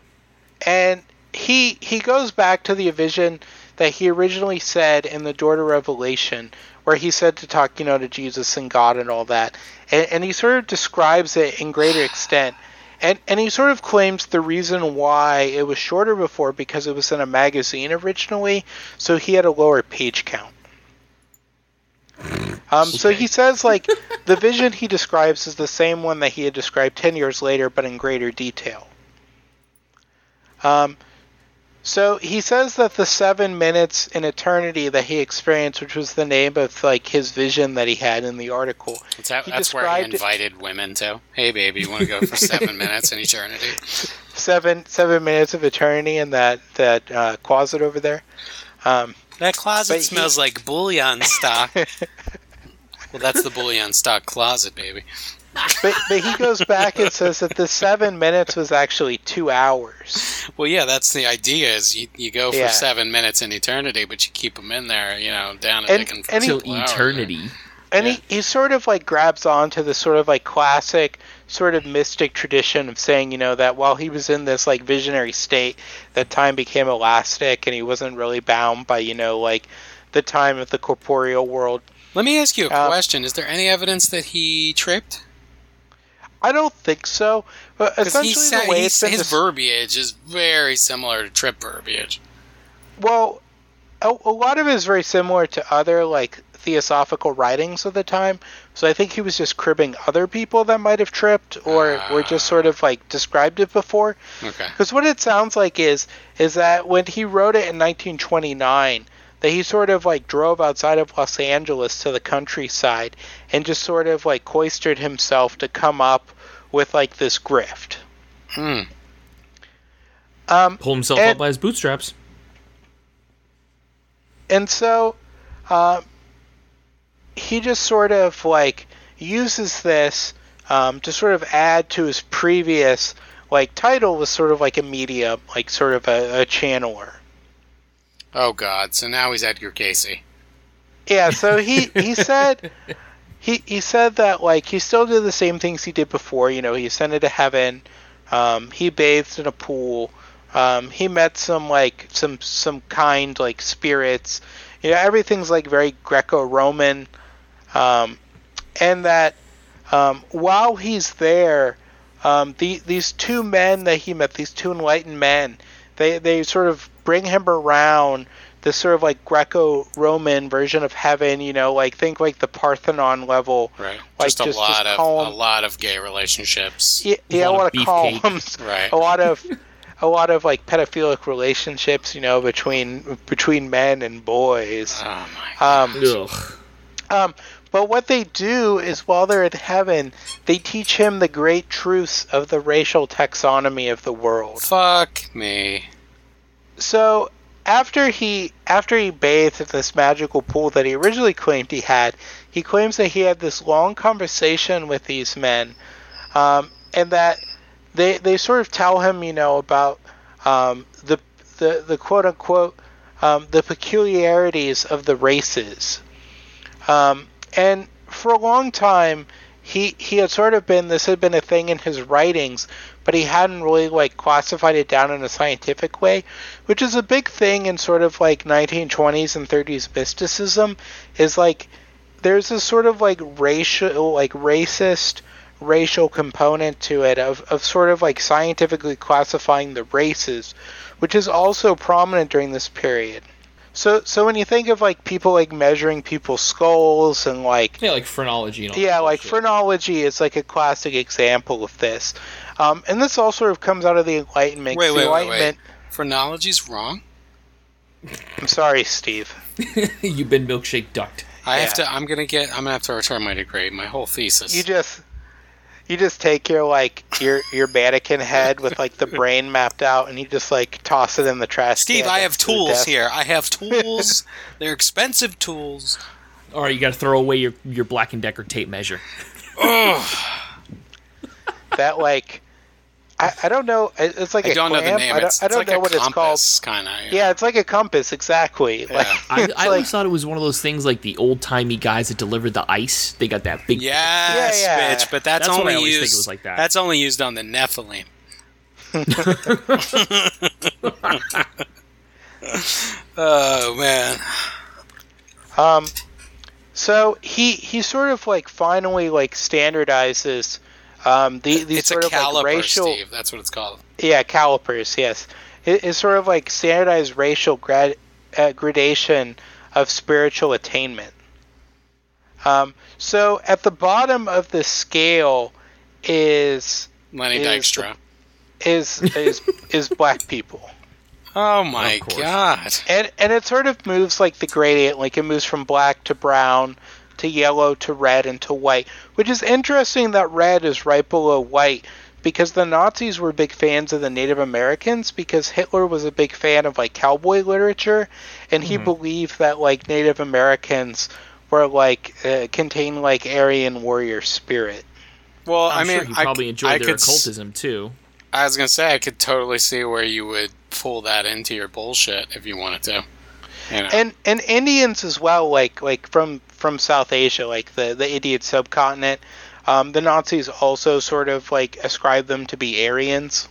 And he he goes back to the vision that he originally said in the Door to Revelation, where he said to talk, you know, to Jesus and God and all that. And, and he sort of describes it in greater extent. And, and he sort of claims the reason why it was shorter before because it was in a magazine originally, so he had a lower page count. *laughs* Um, So he says like *laughs* the vision he describes is the same one that he had described ten years later, but in greater detail. Um, so he says that the seven minutes in eternity that he experienced, which was the name of like his vision that he had in the article, That's, how, that's where he described it- invited women to. Hey, baby, you want to go for seven *laughs* minutes in eternity? seven seven minutes of eternity in that that uh, closet over there. Um, That closet But he- smells like bullion stock. *laughs* well, that's the bullion stock closet, baby. But but he goes back and says that the seven minutes was actually two hours. Well, yeah, that's the idea. Is you, you go for Yeah. seven minutes in eternity, but you keep them in there, you know, down and, And- dicking and he- Till hours. eternity. And Yeah. he, he sort of like grabs onto the sort of like classic sort of mystic tradition of saying, you know, that while he was in this like visionary state, that time became elastic and he wasn't really bound by, you know, like the time of the corporeal world. Let me ask you a Uh, question: Is there any evidence that he tripped? I don't think so. But essentially, sa- the way it's been his des- verbiage is very similar to Trip verbiage. well, a, a lot of it is very similar to other like theosophical writings of the time. So I think he was just cribbing other people that might have tripped or or just sort of like described it before. Okay. Because what it sounds like is is that when he wrote it in 1929, that he sort of like drove outside of Los Angeles to the countryside and just sort of like cloistered himself to come up with like this grift. Hmm. Um, Pull himself And- up by his bootstraps. and so uh, he just sort of like uses this um, to sort of add to his previous like title was sort of like a medium, like sort of a, a channeler. Oh God! So now he's Edgar Cayce. Yeah, so he he *laughs* said he he said that like he still did the same things he did before. You know, he ascended to heaven. Um, he bathed in a pool. Um, he met some like some some kind like spirits. You know, everything's like very Greco-Roman, um, and that um, while he's there, um, the, these two men that he met, these two enlightened men, they they sort of bring him around this sort of like Greco-Roman version of heaven. You know, like think like the Parthenon level. Right. Like, just a just- lot just of call a lot of gay relationships. Yeah, yeah, a lot lot of of beefcake. columns, *laughs* Right. a lot of a lot of like pedophilic relationships. You know, between between men and boys. Oh my. Um, Ugh. um, but what they do is while they're in heaven, they teach him the great truths of the racial taxonomy of the world. Fuck me. So after he after he bathed in this magical pool that he originally claimed he had, he claims that he had this long conversation with these men, um, and that they they sort of tell him, you know, about um, the the the quote unquote um, the peculiarities of the races, um, and for a long time. He, he had sort of been this had been a thing in his writings, but he hadn't really like classified it down in a scientific way, which is a big thing in sort of like 1920s and 30s mysticism. Is like there's a sort of like racial like racist racial component to it of, of sort of like scientifically classifying the races, which is also prominent during this period. So so when you think of like people like measuring people's skulls and like Yeah, like phrenology and all yeah, like shit. phrenology is like a classic example of this. Um, and this all sort of comes out of the Enlightenment. Wait, The wait, wait, Enlightenment. wait. Phrenology's wrong. I'm sorry, Steve. *laughs* You've been milkshake ducked. I have to. I'm gonna get. I'm gonna have to return my degree. My whole thesis. You just you just take your like your your mannequin head with like the brain mapped out, and you just like toss it in the trash. Steve, can I have to tools here. I have *laughs* tools. They're expensive tools. All right, you got to throw away your your Black and Decker tape measure. That like I, I don't know. It's like I a don't know the name. I don't, it's, I don't like know a what it's called. kind of. Yeah, it's like a compass, exactly. Like I, it's I like always thought it was one of those things like the old timey guys that delivered the ice. They got that big. Yes, Yeah, yeah. bitch. But that's, That's what only I used. think it was like that. That's only used on the Nephilim. *laughs* *laughs* oh man. Um, so he he sort of like finally like standardizes um the these It's a sort of caliper, like racial Steve. That's what it's called. yeah calipers yes it, it's sort of like standardized racial grad uh, gradation of spiritual attainment. Um, so at the bottom of the scale is Lenny Is Dykstra. is is is black people. *laughs* Oh my god. and and it sort of moves like the gradient like it moves from black to brown to yellow to red and to white which is interesting that red is right below white because the nazis were big fans of the native americans because hitler was a big fan of like cowboy literature and he believed that like native americans were like uh, contained like aryan warrior spirit Well, I'm I mean, sure he I, probably enjoyed I their could, s- occultism too. I was gonna say I could totally see where you would pull that into your bullshit if you wanted to. You know. and and Indians as well, like like from from South Asia, like the the Indian subcontinent. Um, the Nazis also sort of like ascribed them to be Aryans.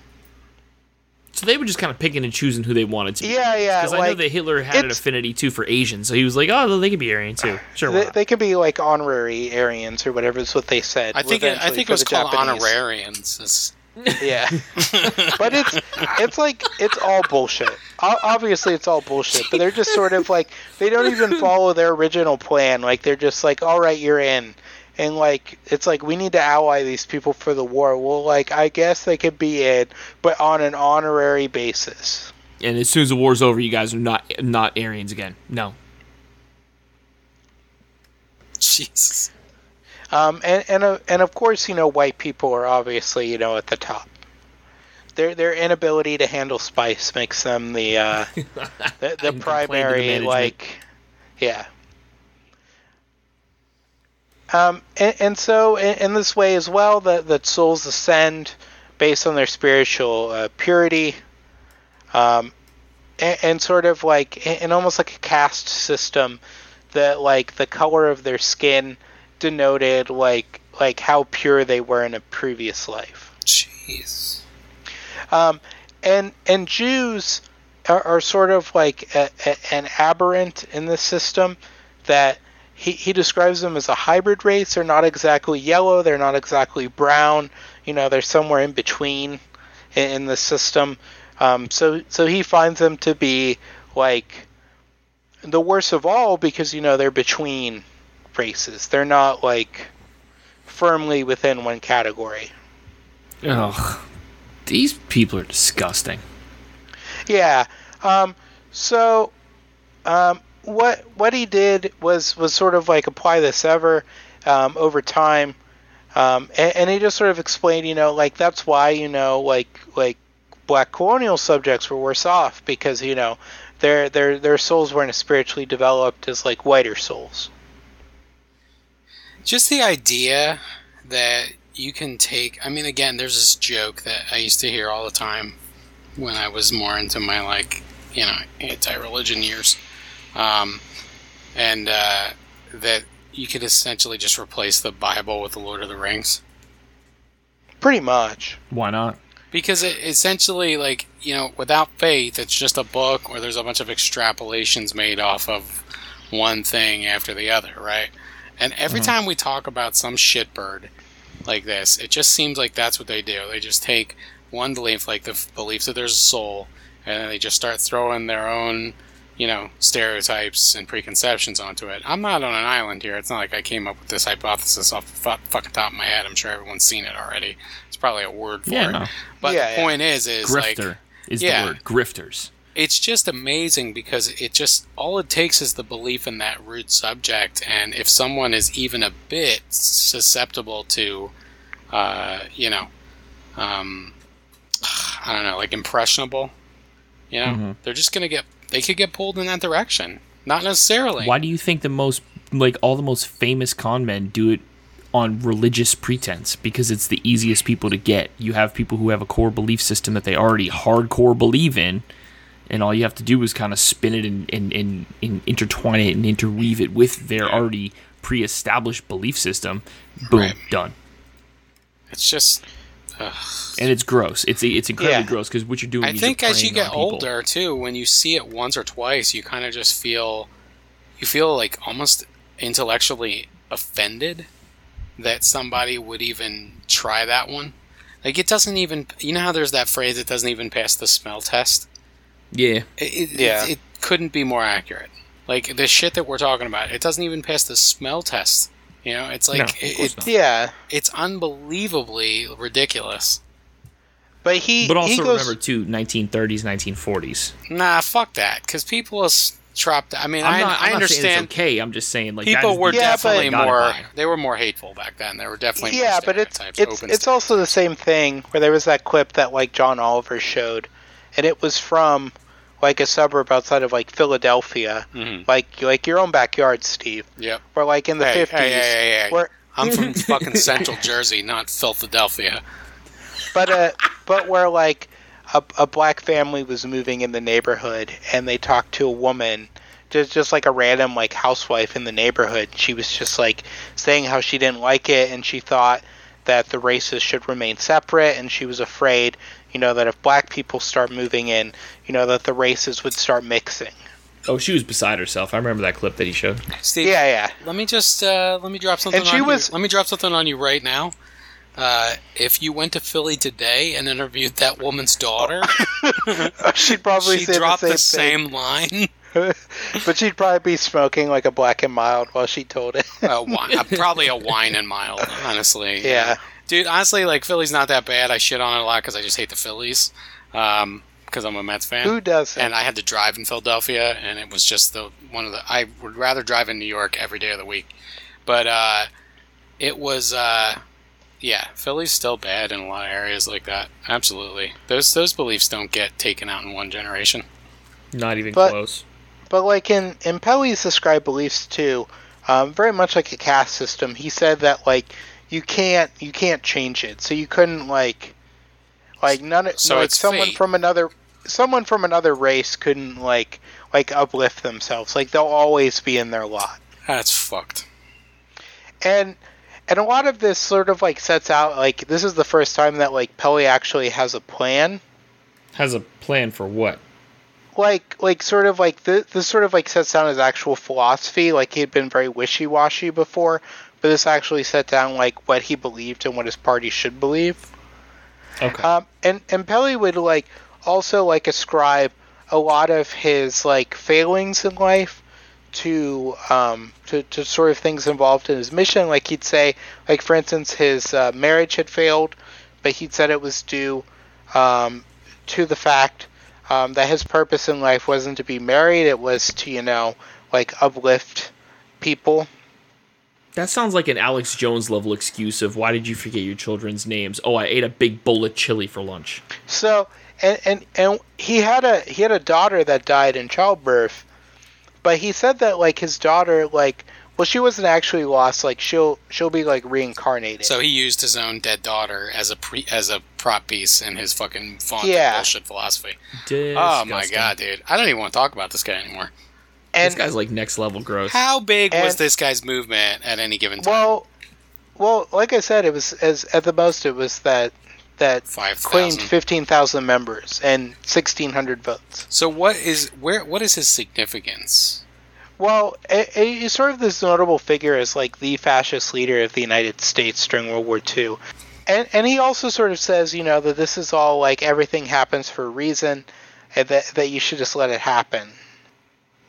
So they were just kind of picking and choosing who they wanted to. Yeah, yeah, Because I know that Hitler had an affinity too for Asians, so he was like, "Oh, they could be Aryan too." Sure. They, they could be like honorary Aryans or whatever is what they said. I think it, I think it was the called Japanese. honorarians. It's- Yeah, *laughs* but it's it's like it's all bullshit. O- Obviously, it's all bullshit. But they're just sort of like they don't even *laughs* follow their original plan. Like they're just like, all right, you're in, and like it's like we need to ally these people for the war. Well, like I guess they could be in, but on an honorary basis. and as soon as the war's over, you guys are not not Aryans again. No. *laughs* Jesus. Um, and and uh, and of course, you know, white people are obviously you know at the top. Their their inability to handle spice makes them the uh, *laughs* the, the primary like, yeah. Um, and, and so in, in this way as well, that that souls ascend based on their spiritual uh, purity. Um, and, and sort of like and almost like a caste system that like the color of their skin denoted like like how pure they were in a previous life. Jeez. Um, and and Jews are, are sort of like a, a, an aberrant in this system that he, he describes them as a hybrid race. They're not exactly yellow. They're not exactly brown. You know, they're somewhere in between in, in the system. Um, so so he finds them to be like the worst of all because you know they're between races. They're not like firmly within one category. Ugh. These people are disgusting. Yeah. Um, so, um, what what he did was was sort of like apply this ever um, over time, um, and, and he just sort of explained, you know, like that's why you know, like like black colonial subjects were worse off because you know their their their souls weren't as spiritually developed as like whiter souls. Just the idea that you can take. I mean, again, there's this joke that I used to hear all the time when I was more into my like, you know, anti-religion years, um, and uh, that you could essentially just replace the Bible with the Lord of the Rings. Pretty much. Why not? Because it essentially, like, you know, without faith, it's just a book where there's a bunch of extrapolations made off of one thing after the other, right? And every mm-hmm. time we talk about some shitbird like this, it just seems like that's what they do. They just take one belief, like the f- belief that there's a soul, and then they just start throwing their own, you know, stereotypes and preconceptions onto it. I'm not on an island here. It's not like I came up with this hypothesis off the fu- fucking top of my head. I'm sure everyone's seen it already. It's probably a word for Yeah, it. no. But Yeah, the yeah. point is, is like Grifter is yeah. the word. Grifters. It's just amazing because it just all it takes is the belief in that root subject, and if someone is even a bit susceptible to, uh, you know, um, I don't know, like impressionable, you know, Mhm. they're just gonna get they could get pulled in that direction. Not necessarily. Why do you think the most like all the most famous con men do it on religious pretense? Because it's the easiest people to get. You have people who have a core belief system that they already hardcore believe in, and all you have to do is kind of spin it and, and, and, and intertwine it and interweave it with their already pre-established belief system. Boom, Right. done. It's just. And it's gross. It's it's incredibly Yeah. gross because what you're doing. I think as you get older too, when you see it once or twice, you kind of just feel you feel like almost intellectually offended that somebody would even try that one. Like it doesn't even you know how there's that phrase it doesn't even pass the smell test. Yeah, It, it, Yeah. it, it couldn't be more accurate. Like the shit that we're talking about, it doesn't even pass the smell test. You know, it's like No, it, it- Yeah. it's unbelievably ridiculous. But he but he also goes remember too, 1930s, 1940s. Nah, fuck that. Because people is dropped. I mean, I'm I, not, I'm I not understand. it's okay. I'm just saying like people were Yeah, definitely more Got it by. they were more hateful back then They were definitely more yeah, but it's it's open it's also the same thing where there was that clip that like John Oliver showed, and it was from like a suburb outside of like Philadelphia, Mhm. like like your own backyard, Steve, yep. Where like in the Hey, hey, fifties, hey, hey, hey. i'm from *laughs* fucking central jersey not philadelphia. But uh, but where like a, a black family was moving in the neighborhood and they talked to a woman just just like a random like housewife in the neighborhood. She was just like saying how she didn't like it and she thought that the races should remain separate and she was afraid you know, that if black people start moving in, you know, that the races would start mixing. Oh, she was beside herself. I remember that clip that he showed. Steve, Yeah, yeah. let me just uh, let me drop something. And she on was- you. Let me drop something on you right now. Uh, if you went to Philly today and interviewed that woman's daughter, *laughs* She'd probably she say dropped the the same, same line. *laughs* but she'd probably be smoking like a black and mild while she told it. a wi- uh, *laughs* probably a wine and mild, honestly. yeah. Dude. Honestly, like Philly's not that bad. I shit on it a lot because I just hate the Phillies. Um, because I'm a Mets fan. Who does and I had to drive in Philadelphia, and it was just the one of the. I would rather drive in New York every day of the week, but uh, it was. Uh, yeah, Philly's still bad in a lot of areas like that. Absolutely, those those beliefs don't get taken out in one generation. Not even But- close. But like in in Pelley's described beliefs too, um, very much like a caste system. He said that like you can't you can't change it, so you couldn't like like none of So like it's someone fate. from another someone from another race couldn't like like uplift themselves. Like they'll always be in their lot. That's fucked. and and a lot of this sort of like sets out like this is the first time that like Pelley actually has a plan Has a plan for what? like like sort of like this, this sort of like sets down his actual philosophy like he had been very wishy-washy before but this actually set down like what he believed and what his party should believe Okay. um, and and Pelley would like also like ascribe a lot of his like failings in life to um to, to sort of things involved in his mission. Like he'd say, like for instance, his uh, marriage had failed, but he'd said it was due um, to the fact um, that his purpose in life wasn't to be married; it was to you know like uplift people. That sounds like an Alex Jones level excuse of why did you forget your children's names? Oh, I ate a big bowl of chili for lunch. So and and and he had a he had a daughter that died in childbirth, but he said that like his daughter like well she wasn't actually lost like she'll she'll be like reincarnated. So he used his own dead daughter as a pre as a prop piece in his fucking font Yeah. bullshit philosophy. Oh my god, dude! I don't even want to talk about this guy anymore. This guy's like next level gross. How big was this guy's movement at any given time? well, well, like I said, it was as at the most it was that that Five claimed thousand. fifteen thousand members and sixteen hundred votes. So what is where? What is his significance? Well, he's sort of this notable figure as like the fascist leader of the United States during World War II. And, and he also sort of says, you know, that this is all like everything happens for a reason, and that, that you should just let it happen.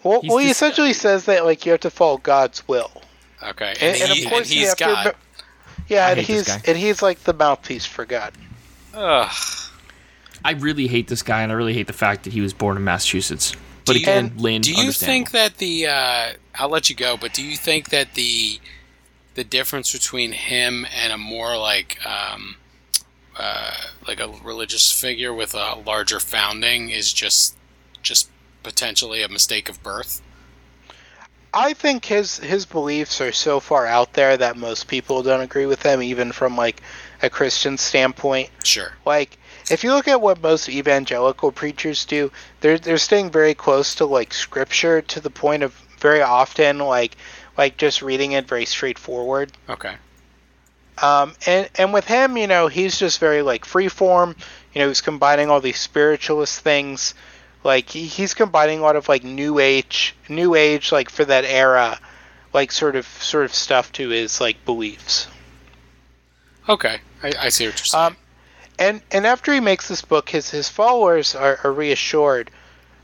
Well, He's well he this- essentially says that like you have to follow God's will. Okay, And, and he- of course, you he's have to God. remem- yeah, I and he's and he's like the mouthpiece for God. Ugh. I really hate this guy, and I really hate the fact that he was born in Massachusetts. But Do you- again, Lynn, Do you think that the? Uh, I'll let you go, but do you think that the the difference between him and a more like um, uh, like a religious figure with a larger founding is just just potentially a mistake of birth? I think his his beliefs are so far out there that most people don't agree with them, even from like a Christian standpoint. Sure. Like, if you look at what most evangelical preachers do, they're they're staying very close to like scripture to the point of very often like like just reading it very straightforward. Okay. Um, and and with him, you know, he's just very like free form. You know, he's combining all these spiritualist things. Like he, he's combining a lot of like new age, new age, like for that era, like sort of sort of stuff to his like beliefs. Okay. I, I see what you're saying. Um, and and after he makes this book, his his followers are, are reassured.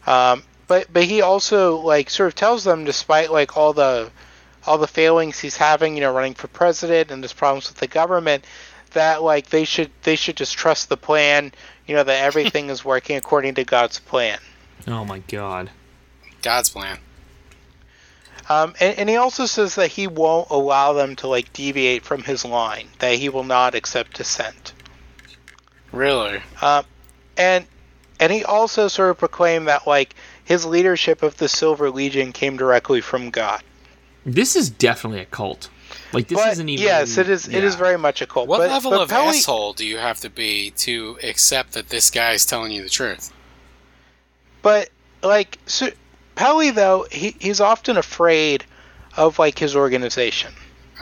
Um, but but he also like sort of tells them, despite like all the all the failings he's having, you know, running for president and his problems with the government, that like they should they should just trust the plan. You know that everything *laughs* is working according to God's plan. Oh my god. God's plan. Um, and, and he also says that he won't allow them to like deviate from his line. That he will not accept dissent. Really? Um, and and he also sort of proclaimed that like his leadership of the Silver Legion came directly from God. This is definitely a cult. Like this but isn't even. yes, it is. It is very much a cult. What but, level but of Pelley- asshole do you have to be to accept that this guy is telling you the truth? But like so, Pelley though, he, he's often afraid of like his organization.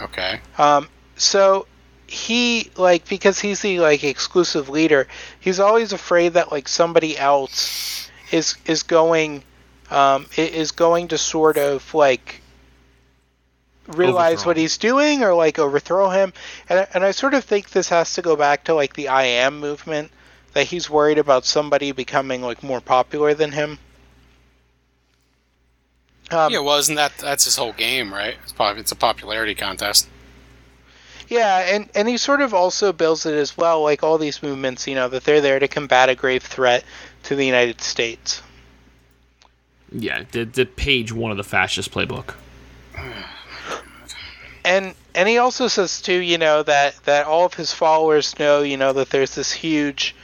Okay. Um, so he like because he's the like exclusive leader, he's always afraid that like somebody else is is going um, is going to sort of like realize Overthrow what he's doing or like overthrow him. And and I sort of think this has to go back to like the I am movement that he's worried about somebody becoming like more popular than him. Um, yeah, well, isn't that that's his whole game, right? It's, pop, it's a popularity contest. Yeah, and and he sort of also builds it as well, like all these movements, you know, that they're there to combat a grave threat to the United States. Yeah, the, the page one of the fascist playbook. And and he also says too, you know, that that all of his followers know, you know, that there's this huge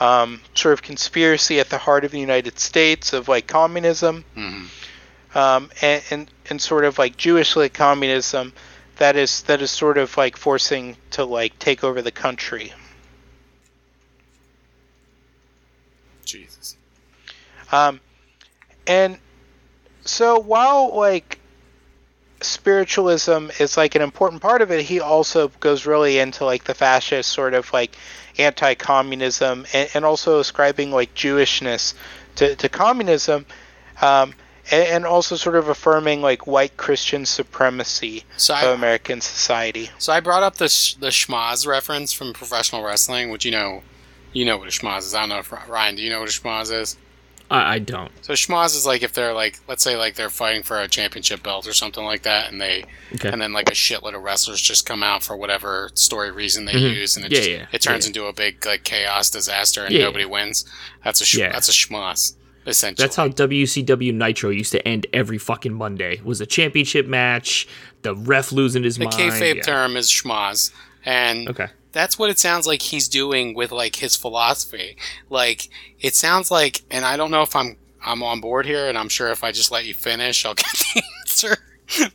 um, sort of conspiracy at the heart of the United States of like communism, hmm um, and, and and sort of like Jewish like communism that is that is sort of like forcing to like take over the country. Jesus. Um, and so while like spiritualism is like an important part of it, he also goes really into like the fascist sort of like anti-communism and, and also ascribing like Jewishness to, to communism. Um, and, and also sort of affirming like white Christian supremacy So of I, American society. so I brought up the sh- the schmaz reference from professional wrestling, which you know, you know what a schmaz is. I don't know if Ryan, do you know what a schmaz is? I, I don't. So schmaz is like if they're like, let's say like they're fighting for a championship belt or something like that, and they Okay. and then like a shitload of wrestlers just come out for whatever story reason they Mhm. use, and it Yeah, just, yeah, it turns yeah. into a big like chaos disaster, and nobody wins. That's a sh- that's a schmaz essentially. That's how WCW Nitro used to end every fucking Monday. Was a championship match, the ref losing his the mind. kayfabe yeah. term is schmaz, and Okay. That's what it sounds like he's doing with like his philosophy. Like it sounds like, and I don't know if I'm I'm on board here, and I'm sure if I just let you finish, I'll *laughs* get the answer.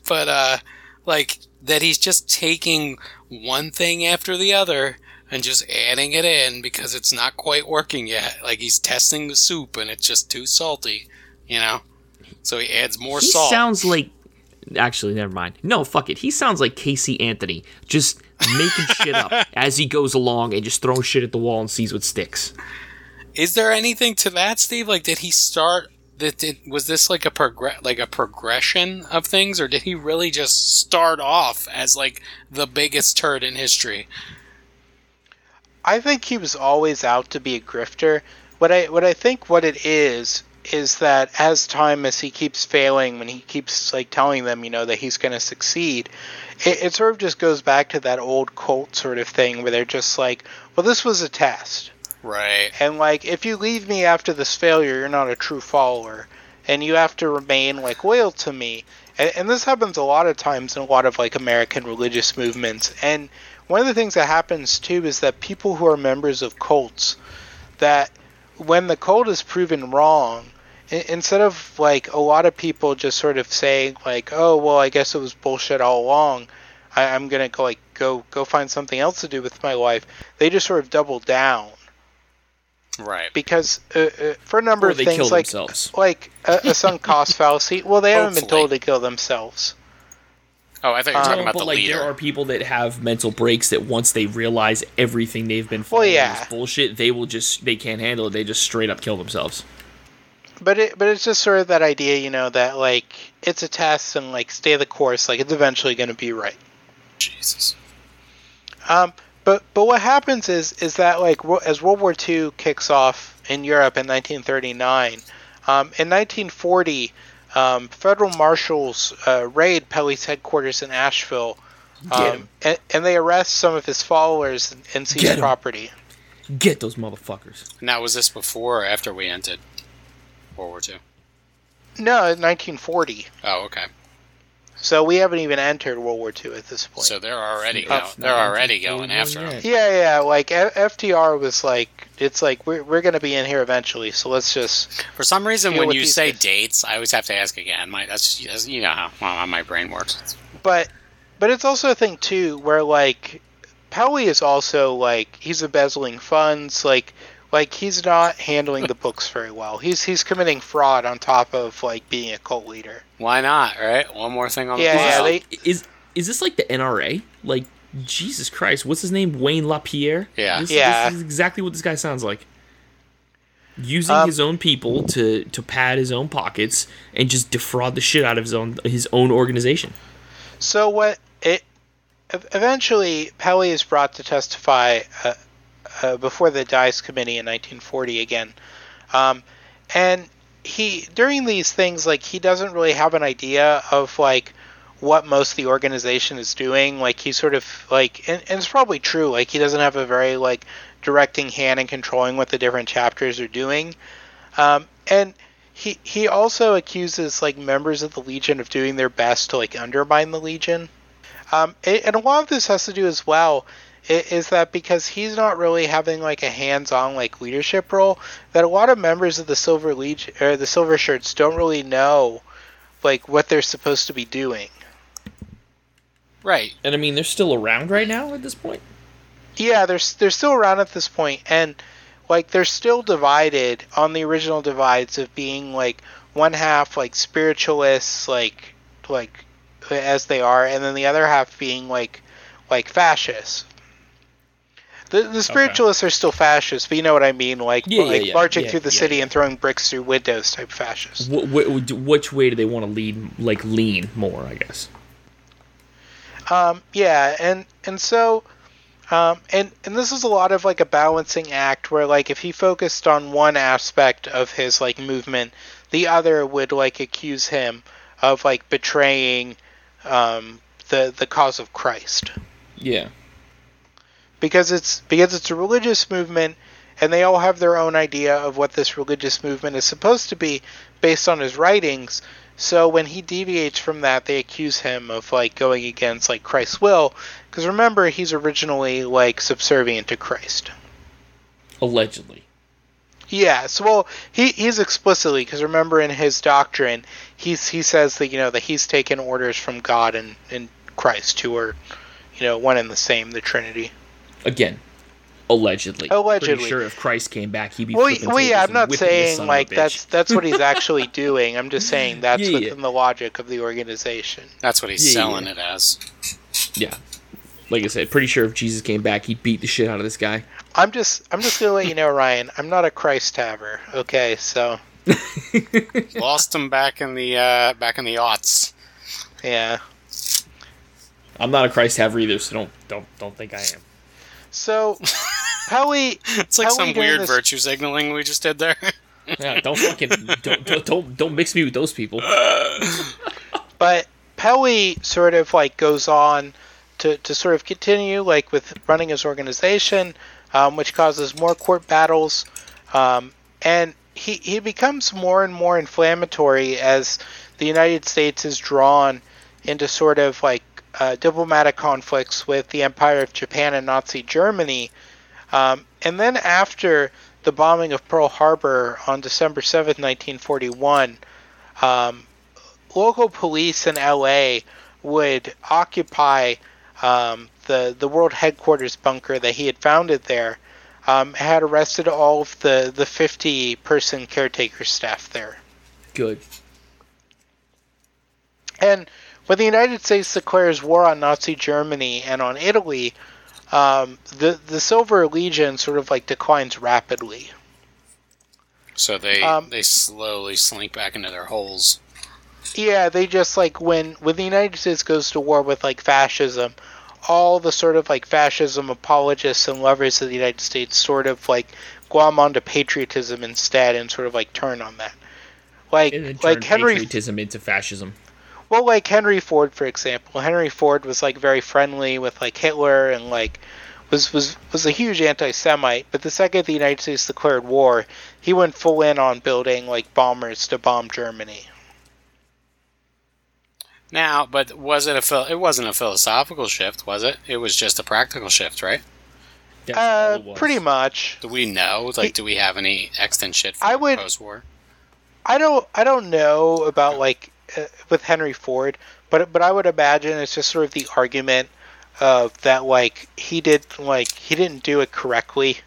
but uh, like that he's just taking one thing after the other and just adding it in because it's not quite working yet. Like he's testing the soup and it's just too salty, you know. So he adds more He salt. sounds like. Actually, never mind. No, fuck it. He sounds like Casey Anthony, just making shit up *laughs* as he goes along and just throwing shit at the wall and sees what sticks. Is there anything to that, Steve? Like, did he start? That did was this like a progress, like a progression of things, or did he really just start off as like the biggest turd in history? I think he was always out to be a grifter. What I what I think what it is is that as time as he keeps failing when he keeps like telling them you know that he's going to succeed it, it sort of just goes back to that old cult sort of thing where they're just like well this was a test. Right. and like if you leave me after this failure you're not a true follower and you have to remain like loyal to me. And, and this happens a lot of times in a lot of like american religious movements. And one of the things that happens too is that people who are members of cults that when the cult is proven wrong instead of like a lot of people just sort of saying like oh well i guess it was bullshit all along I, i'm gonna go like go go find something else to do with my life they just sort of double down Right. because uh, uh, for a number Or of they things kill like themselves. like a, a sunk cost *laughs* fallacy. Well, they haven't been told to kill themselves. Oh, I thought you were Um, talking about but the like leader. there are people that have mental breaks that once they realize everything they've been Well, following yeah. is bullshit, they will just they can't handle it. They just straight up kill themselves. But it but it's just sort of that idea, you know, that like it's a test and like stay the course. Like it's eventually going to be right. Jesus. Um, but but what happens is is that like as World War II kicks off in Europe in 1939, um, in 1940, um, federal marshals uh, raid Pelley's headquarters in Asheville, Get um, him. and, and they arrest some of his followers and, and seize property. Get those motherfuckers. Now, was this before or after we entered World War II? No, 1940. Oh, okay. So we haven't even entered World War II at this point. So they're already going. They're already going after him. yeah, yeah. Like F- FDR was like, it's like we're we're gonna be in here eventually. So let's just For some reason, when you say guys. dates, I always have to ask again. My that's that's- you know how, how my brain works. but but it's also a thing too where like Pelley is also like he's embezzling funds like like he's not handling the books very well he's he's committing fraud on top of like being a cult leader Why not? Right? One more thing on Yeah, the yeah, they- Is is this like the NRA? Like Jesus Christ, what's his name? Wayne LaPierre. Yeah. this, Yeah. This is exactly what this guy sounds like. Using Um, his own people to to pad his own pockets and just defraud the shit out of his own his own organization. So what it eventually Pelley is brought to testify uh, uh, before the Dies Committee in 1940 again, um, and he during these things like he doesn't really have an idea of like what most of the organization is doing. Like he sort of like and, and it's probably true. Like he doesn't have a very like directing hand and controlling what the different chapters are doing. Um, and he he also accuses like members of the Legion of doing their best to like undermine the Legion. Um, a- and a lot of this has to do as well is that because he's not really having like a hands-on like leadership role, that a lot of members of the Silver Legion or the Silver Shirts don't really know like what they're supposed to be doing. Right. And I mean, they're still around right now at this point. Yeah, they're they're still around at this point, and like they're still divided on the original divides of being like one half like spiritualists, like like as they are, and then the other half being like like fascists. The, the spiritualists are still fascists, but you know what I mean, like Yeah, like yeah, marching yeah, through the city and throwing bricks through windows type fascists. Wh- wh- which way do they want to lead? Like lean more, I guess. Um, yeah, and and so, um, and and this is a lot of like a balancing act where like if he focused on one aspect of his like movement, the other would like accuse him of like betraying um, the the cause of Christ Yeah. Because it's because it's a religious movement and they all have their own idea of what this religious movement is supposed to be based on his writings. So when he deviates from that they accuse him of like going against like christ's will because remember he's originally like subservient to christ. Allegedly. Yes, well he he's explicitly because remember in his doctrine he's he says that you know that he's taken orders from god and and christ who are you know one and the same the trinity Again. Allegedly. Allegedly. Pretty sure if Christ came back, he'd be. Well, well, yeah, I'm not whipping this son saying like that's that's what he's actually *laughs* doing. I'm just saying that's Yeah, yeah. within the logic of the organization. That's what he's Yeah, yeah, selling yeah. it as. Yeah. Like I said, pretty sure if Jesus came back, he'd beat the shit out of this guy. I'm just I'm just gonna let you know, Ryan. I'm not a Christ haver. Okay, so *laughs* Lost him back in the uh, back in the aughts. yeah. I'm not a Christ haver either, so don't don't don't think I am. So *laughs* Pelley, It's like How some we weird this- virtue signaling we just did there. *laughs* Yeah, don't fucking don't, don't don't don't mix me with those people. *laughs* but Pelley sort of like goes on to to sort of continue like with running his organization, um, which causes more court battles, um, and he he becomes more and more inflammatory as the United States is drawn into sort of like uh, diplomatic conflicts with the Empire of Japan and Nazi Germany. Um, and then after the bombing of Pearl Harbor on December 7th, 1941, um, local police in LA would occupy um, the, the world headquarters bunker that he had founded there. Um, had arrested all of the, the 50 person caretaker staff there. Good. And when the United States declares war on Nazi Germany and on Italy, um, the the Silver Legion sort of like declines rapidly. So they Um, they slowly slink back into their holes. Yeah, they just like when when the United States goes to war with like fascism, all the sort of like fascism apologists and lovers of the United States sort of like glom onto patriotism instead and sort of like turn on that. Like And then like Henry patriotism into fascism. Well, like Henry Ford, for example. Henry Ford was like very friendly with like Hitler and like was was was a huge anti-Semite. But the second the United States declared war, he went full in on building like bombers to bomb Germany. Now, but was it a phil- it wasn't a philosophical shift, was it? It was just a practical shift, right? That's all Uh, pretty much. Do we know? Like, do we have any extant shit from I would- post-war? I don't I don't know about like uh, with Henry Ford, but but I would imagine it's just sort of the argument of that like he did like he didn't do it correctly.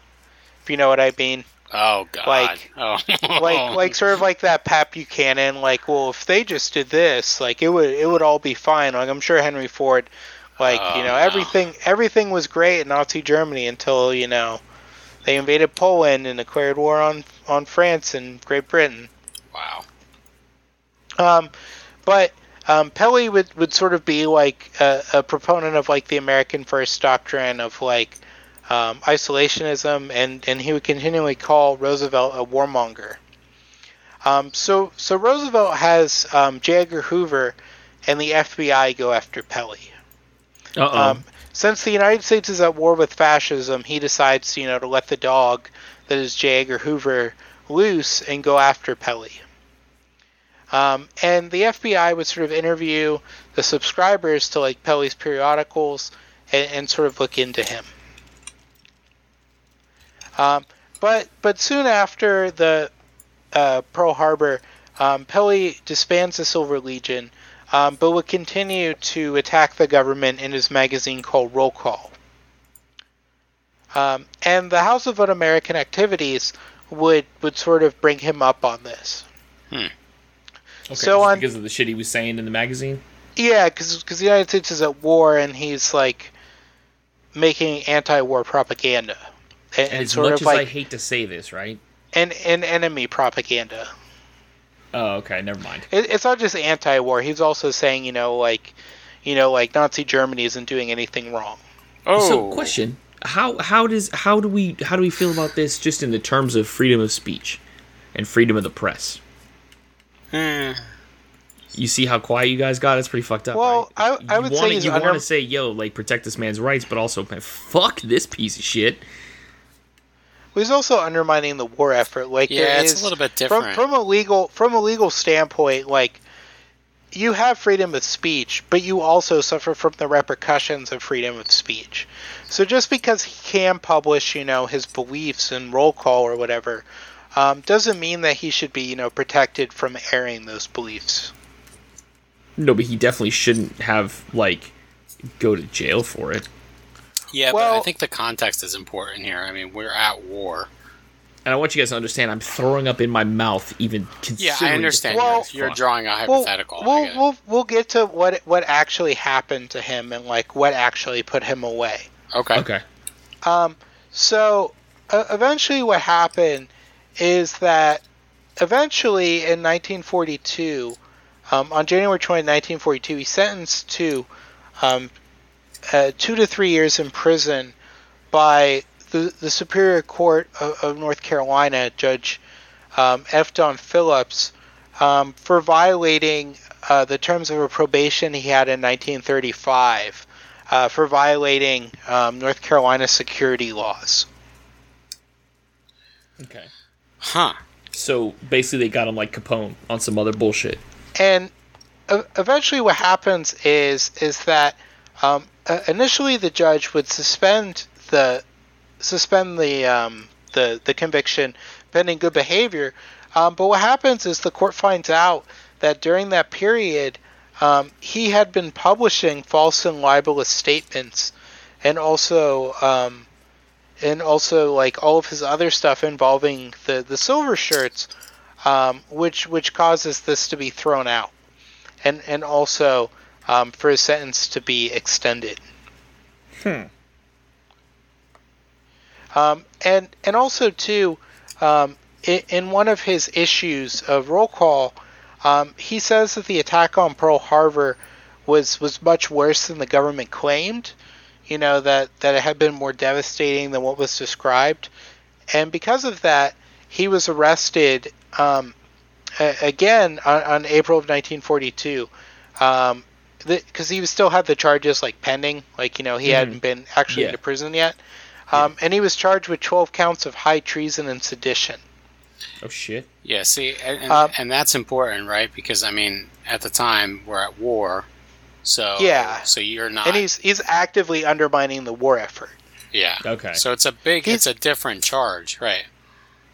If you know what I mean. Oh God! Like- *laughs* oh. like like sort of like that Pat Buchanan like well if they just did this like it would it would all be fine like I'm sure Henry Ford Like Oh, you know no. everything everything was great in Nazi Germany until you know they invaded Poland and declared war on on France and Great Britain. Wow. Um, but um, Pelley would, would sort of be like a, a proponent of like the American First doctrine of like um, isolationism, and, and he would continually call Roosevelt a warmonger. Um, so so Roosevelt has um, J. Edgar Hoover and the FBI go after. Uh-oh. Um, since the United States is at war with fascism, he decides, you know, to let the dog that is J. Edgar Hoover loose and go after Pelley. Um, and the FBI would sort of interview the subscribers to like Pelley's periodicals and, and sort of look into him. Um, but but soon after the uh, Pearl Harbor, um, Pelley disbands the Silver Legion, um, but would continue to attack the government in his magazine called Roll Call. Um, and the House of Un-American Activities would would sort of bring him up on this. Okay, so on- because of the shit he was saying in the magazine. Yeah, because the United States is at war and he's like making anti-war propaganda and, And and as sort much of as I hate to say this, right? And an enemy propaganda. Oh, okay, never mind. It, it's not just anti-war. He's also saying, you know, like, you know, like Nazi Germany isn't doing anything wrong. Oh, So, question: How how does how do we how do we feel about this just in the terms of freedom of speech and freedom of the press? Eh, You see how quiet you guys got? It's pretty fucked up. Well, right? I- I would say wanna- he's you under- want to say, "Yo, like protect this man's rights," but also, man, fuck this piece of shit. He's also undermining the war effort. Like, Yeah, there it's a little bit from different. from a legal from a legal standpoint. Like, you have freedom of speech, but you also suffer from the repercussions of freedom of speech. So just because he can publish, you know, his beliefs in roll call or whatever, um, doesn't mean that he should be, you know, protected from airing those beliefs. No, but he definitely shouldn't have like go to jail for it. yeah, but I think the context is important here. I mean, we're at war. And I want you guys to understand, I'm throwing up in my mouth even Yeah, considering. I understand. Well- you're, you're drawing a hypothetical. I we'll, get it. we'll we'll get to what what actually happened to him and like what actually put him away. okay. Okay. Um, so uh, eventually, what happened is that eventually in 1942, um, on January 20, 1942, he's sentenced to um, uh, two to three years in prison by the, the Superior Court of, of North Carolina, Judge um, F. Don Phillips, um, for violating uh, the terms of a probation he had in 1935 uh, for violating um, North Carolina security laws. Okay. Huh. So basically, they got him like Capone on some other bullshit. And eventually, what happens is is that um, initially the judge would suspend the suspend the um, the the conviction pending good behavior. Um, but what happens is the court finds out that during that period, um, he had been publishing false and libelous statements, and also um, and also like all of his other stuff involving the the silver shirts, um, which which causes this to be thrown out, and and also um, for his sentence to be extended. Um, and and also too, um, in, in one of his issues of Roll Call, um, he says that the attack on Pearl Harbor was was much worse than the government claimed. You know that that it had been more devastating than what was described, and because of that, he was arrested um, a- again on, on April of 1942. Um, because he was still had the charges like pending, like you know he hadn't been actually Yeah. into prison yet, um, and he was charged with 12 counts of high treason and sedition. Oh shit. Yeah, see, and, and, Um, and that's important, right? Because I mean, at the time we're at war, so Yeah. so you're not, and he's he's actively undermining the war effort. yeah, Okay. So it's a big, He's- it's a different charge, right?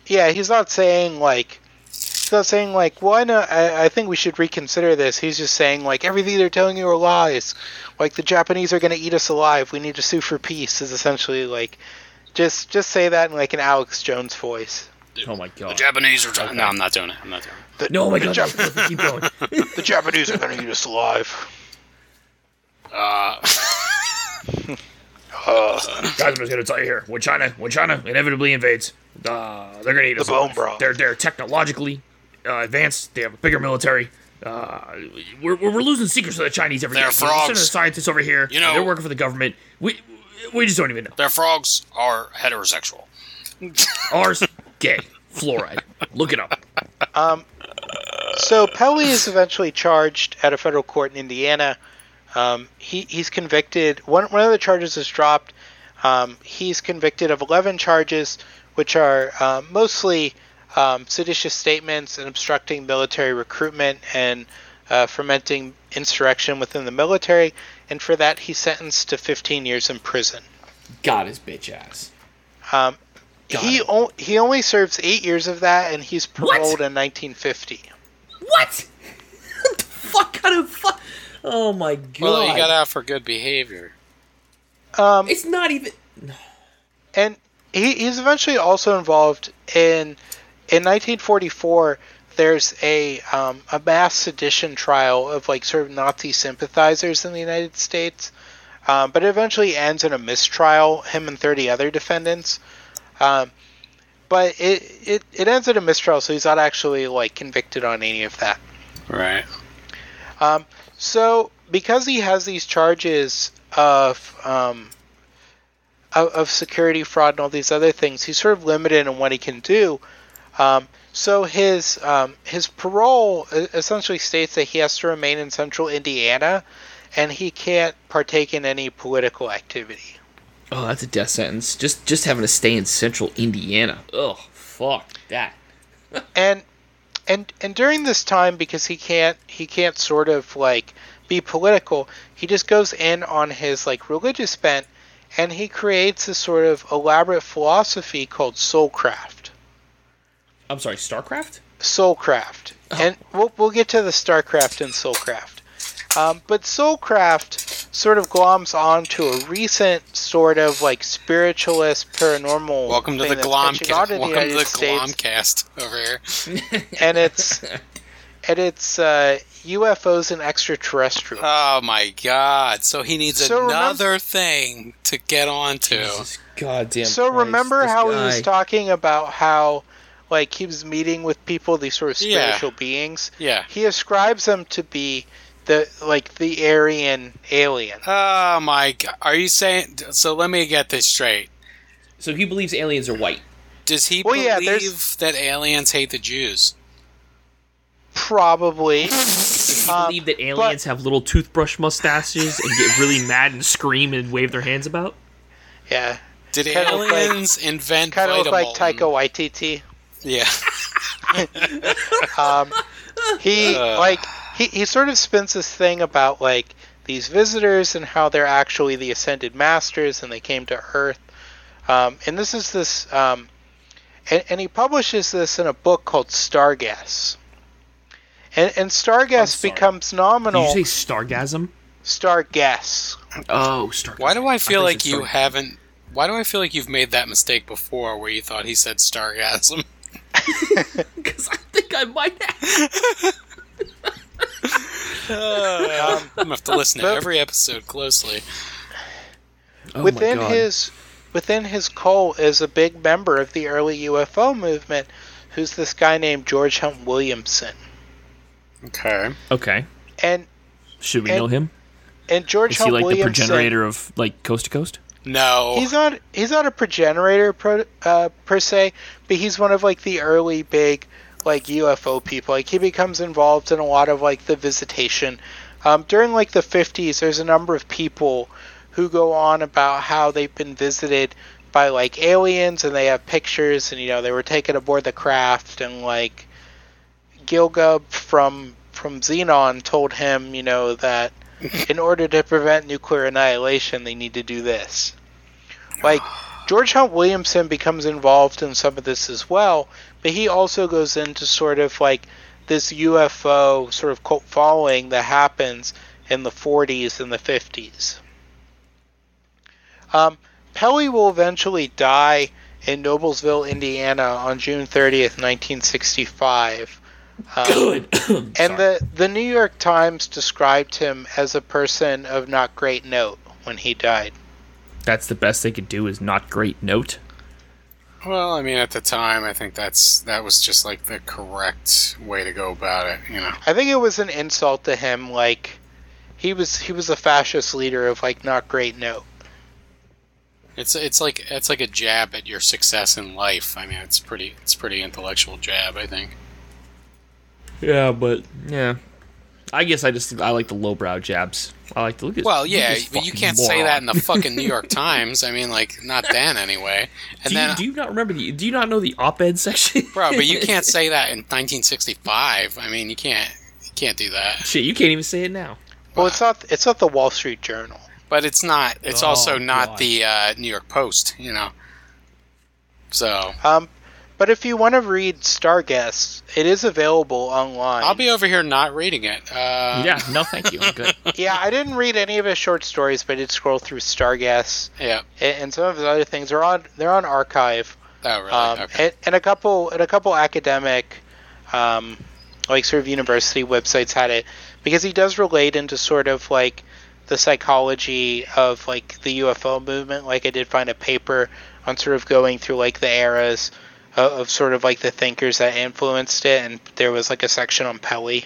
Yeah, he's not saying like he's not saying like, well, I know I, I think we should reconsider this. He's just saying like everything they're telling you are lies. Like the Japanese are gonna eat us alive. We need to sue for peace. Is essentially like just just say that in like an Alex Jones voice. Oh my god. The Japanese are. Trying, No, I'm not doing it. I'm not doing it. The, no, oh my the, god. Jap- keep going. *laughs* the Japanese are gonna eat us alive. Uh, Guys, I'm just gonna tell you here. When China, when China inevitably invades, uh, they're gonna eat us bone broth. They're they're technologically uh, advanced. They have a bigger military. Uh, we're, we're we're losing secrets to the Chinese every They're day. We're sending frogs. scientists over here. You know- they're working for the government. We we just don't even know. Their frogs are heterosexual. *laughs* Ours, gay, fluoride. Look it up. Um, So Pelley is eventually charged at a federal court in Indiana. Um, he, he's convicted. One, one of the charges is dropped. Um, he's convicted of 11 charges, which are uh, mostly um, seditious statements and obstructing military recruitment and uh, fomenting insurrection within the military. And for that, he's sentenced to 15 years in prison. Got his bitch ass. Um, he o- he only serves eight years of that, and he's What? paroled in 1950. What? *laughs* what the fuck kind of fuck? Oh my god! Well, you got out for good behavior. Um, It's not even. and he, he's eventually also involved in in 1944 there's a um, a mass sedition trial of like sort of Nazi sympathizers in the United States um, but it eventually ends in a mistrial him and 30 other defendants um, but it, it it ends in a mistrial so he's not actually like convicted on any of that Right. um, so because he has these charges of um, of, of security fraud and all these other things, he's sort of limited in what he can do. Um, so his um, his parole essentially states that he has to remain in central Indiana, and he can't partake in any political activity. Oh, that's a death sentence. Just just having to stay in central Indiana. Oh, fuck that. *laughs* and and and during this time because he can't he can't sort of like be political he just goes in on his like religious bent and he creates this sort of elaborate philosophy called soulcraft. I'm sorry, Starcraft. soulcraft. Oh. And we'll, we'll get to the starcraft and soulcraft um, but soulcraft sort of gloms onto a recent sort of like spiritualist paranormal Welcome to the that's Glom. catching on Welcome to the States. Glomcast over here. *laughs* and it's and it's uh, UFOs and extraterrestrials. Oh my god! So he needs So remem- another thing to get onto. Jesus goddamn. so Christ, remember this how he was talking about how like he was meeting with people, these sort of Yeah. spiritual beings. Yeah. He ascribes them to be the like the Aryan alien. Oh my god! Are you saying? So let me get this straight. So he believes aliens are white. Does he Well, yeah, believe there's- that aliens hate the Jews? Probably. Does he Um, believe that aliens have little toothbrush mustaches and get really mad and scream and wave their hands about? Yeah. Did Kinda look like- aliens invent Kind of look like Vitamolten? Taika Waititi. Yeah. *laughs* um, he *laughs* Uh. like he, he sort of spins this thing about like these visitors and how they're actually the ascended masters and they came to earth um, and this is this um, and, and he publishes this in a book called starguess and, and starguess sorry. becomes Did nominal you say stargasm? starguess Oh, Stargasm. Why do I feel thought you like you Star- haven't? Why do I feel like you've made that mistake before, where you thought he said stargasm? *laughs* *laughs* *laughs* Because I think I might have. I'm gonna have to listen to every episode closely. Oh within his within his cult is a big member of the early UFO movement who's this guy named George Hunt Williamson Okay. Okay. and Should we And- know him? and George Is he Hunt like the Williamson progenitor of like coast to coast? No. He's not he's not a progenitor pro, uh, per se, but he's one of like the early big like UFO people. Like he becomes involved in a lot of like the visitation. Um, during like the 50s, there's a number of people who go on about how they've been visited by like aliens and they have pictures and you know they were taken aboard the craft and like Gilgub from from Xenon told him you know that *laughs* in order to prevent nuclear annihilation they need to do this. Like *sighs* George Hunt Williamson becomes involved in some of this as well, but he also goes into sort of like this UFO sort of cult following that happens in the 40s and the 50s. Um, Pelley will eventually die in Noblesville, Indiana on June 30th, 1965. Um, Good. *coughs* and the, the New York Times described him as a person of not great note when he died. That's the best they could do. Is not great. Note. Well, I mean, at the time, I think that's that was just like the correct way to go about it. You know. I think it was an insult to him. Like he was he was a fascist leader of like not great note. It's it's like it's like a jab at your success in life. I mean, it's pretty it's pretty intellectual jab. I think. Yeah, but yeah. I guess I just I like the lowbrow jabs. I like to look at. Well, yeah, but you can't say that in the fucking New York *laughs* Times. I mean, like not then anyway. And do, then, do you not remember the? Do you not know the op-ed section? bro, but you *laughs* can't say that in 1965. I mean, you can't you can't do that. Shit, you can't even say it now. Well, it's not it's not the Wall Street Journal. But it's not. It's Oh, also not God. the uh, New York Post. You know. So Um, but if you want to read Starguest, it is available online. I'll be over here not reading it. Uh, yeah, no, thank you. I'm good. *laughs* yeah, I didn't read any of his short stories, but I did scroll through Starguest Yeah. and, and some of his other things are on they're on archive. Oh, really? Um, okay. and, and a couple and a couple academic, um, like sort of university websites had it because he does relate into sort of like the psychology of like the UFO movement. Like I did find a paper on sort of going through like the eras of, of sort of like the thinkers that influenced it, and there was like a section on Pelley.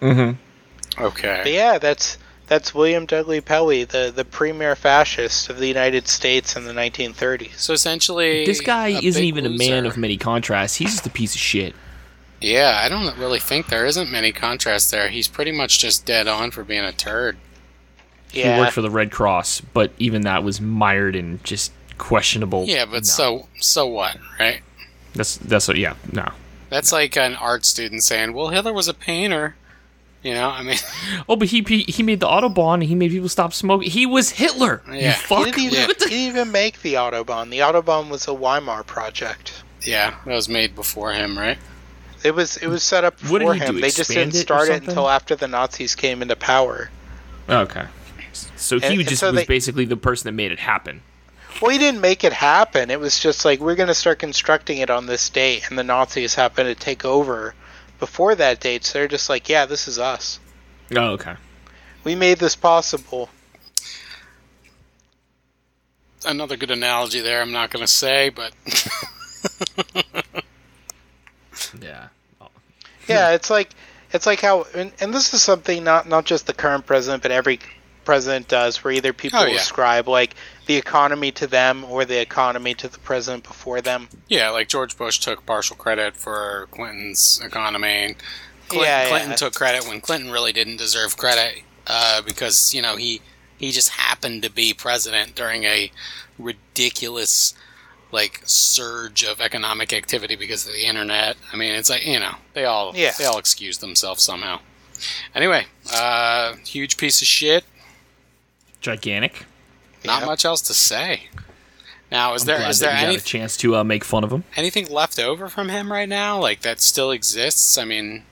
Mm-hmm. okay. But yeah, that's that's William Dudley Pelley, the the premier fascist of the United States in the 1930s. So essentially, This guy a isn't big even a man of many contrasts. He's just a piece of shit. Yeah, I don't really think there isn't many contrasts there. He's pretty much just dead on for being a turd. Yeah. He worked for the Red Cross, but even that was mired in just questionable. Yeah, but no. so so what, right? That's that's what. Yeah, no. That's like an art student saying, "Well, Hitler was a painter." You know, I mean, *laughs* Oh, but he he, he made the autobahn. and He made people stop smoking. He was Hitler. Yeah. You He didn't, even, Yeah. *laughs* he didn't even make the Autobahn. The Autobahn was a Weimar project. yeah, that was made before him, right? It was it was set up What did for him. do, They just didn't start it something? until after the Nazis came into power. Okay. So he And- and just so was they- basically the person that made it happen. Well, he didn't make it happen. It was just like we're going to start constructing it on this date, and the Nazis happen to take over before that date. So they're just like, yeah, this is us. Oh, okay. We made this possible. Another good analogy there. I'm not going to say, but *laughs* Yeah. Yeah, it's like it's like how, and, and this is something not not just the current president, but every president does, where either people Oh, yeah. ascribe like the economy to them or the economy to the president before them. yeah, like George Bush took partial credit for Clinton's economy. Clinton, Yeah, yeah. Clinton took credit when Clinton really didn't deserve credit uh, because you know he he just happened to be president during a ridiculous like surge of economic activity because of the internet. I mean, it's like you know they all Yeah. they all excuse themselves somehow. Anyway, uh, huge piece of shit. Gigantic. Not Yeah. much else to say. Now, is I'm there glad is there you got any, a chance to uh, make fun of him? anything left over from him right now? Like that still exists? I mean,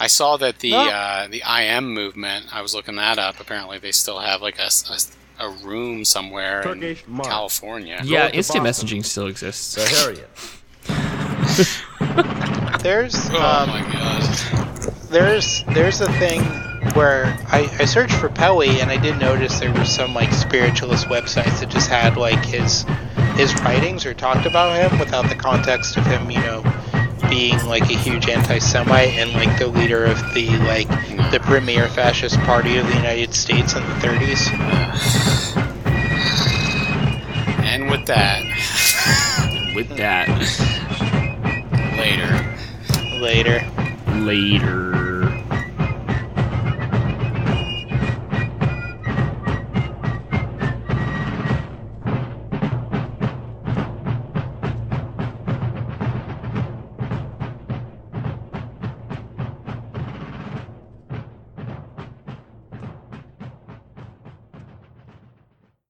I saw that the No. uh, the IM movement. I was looking that up. Apparently, they still have like a a room somewhere Turkish in mark. California. Yeah, instant Boston. messaging still exists. The Harriet. *laughs* There's Oh um, my god! there's there's a thing where I, I searched for Pelley and I did notice there were some like spiritualist websites that just had like his his writings or talked about him without the context of him, you know, being like a huge anti-Semite and like the leader of the like the premier fascist party of the United States in the 30s. And with that, With that, later. Later. later.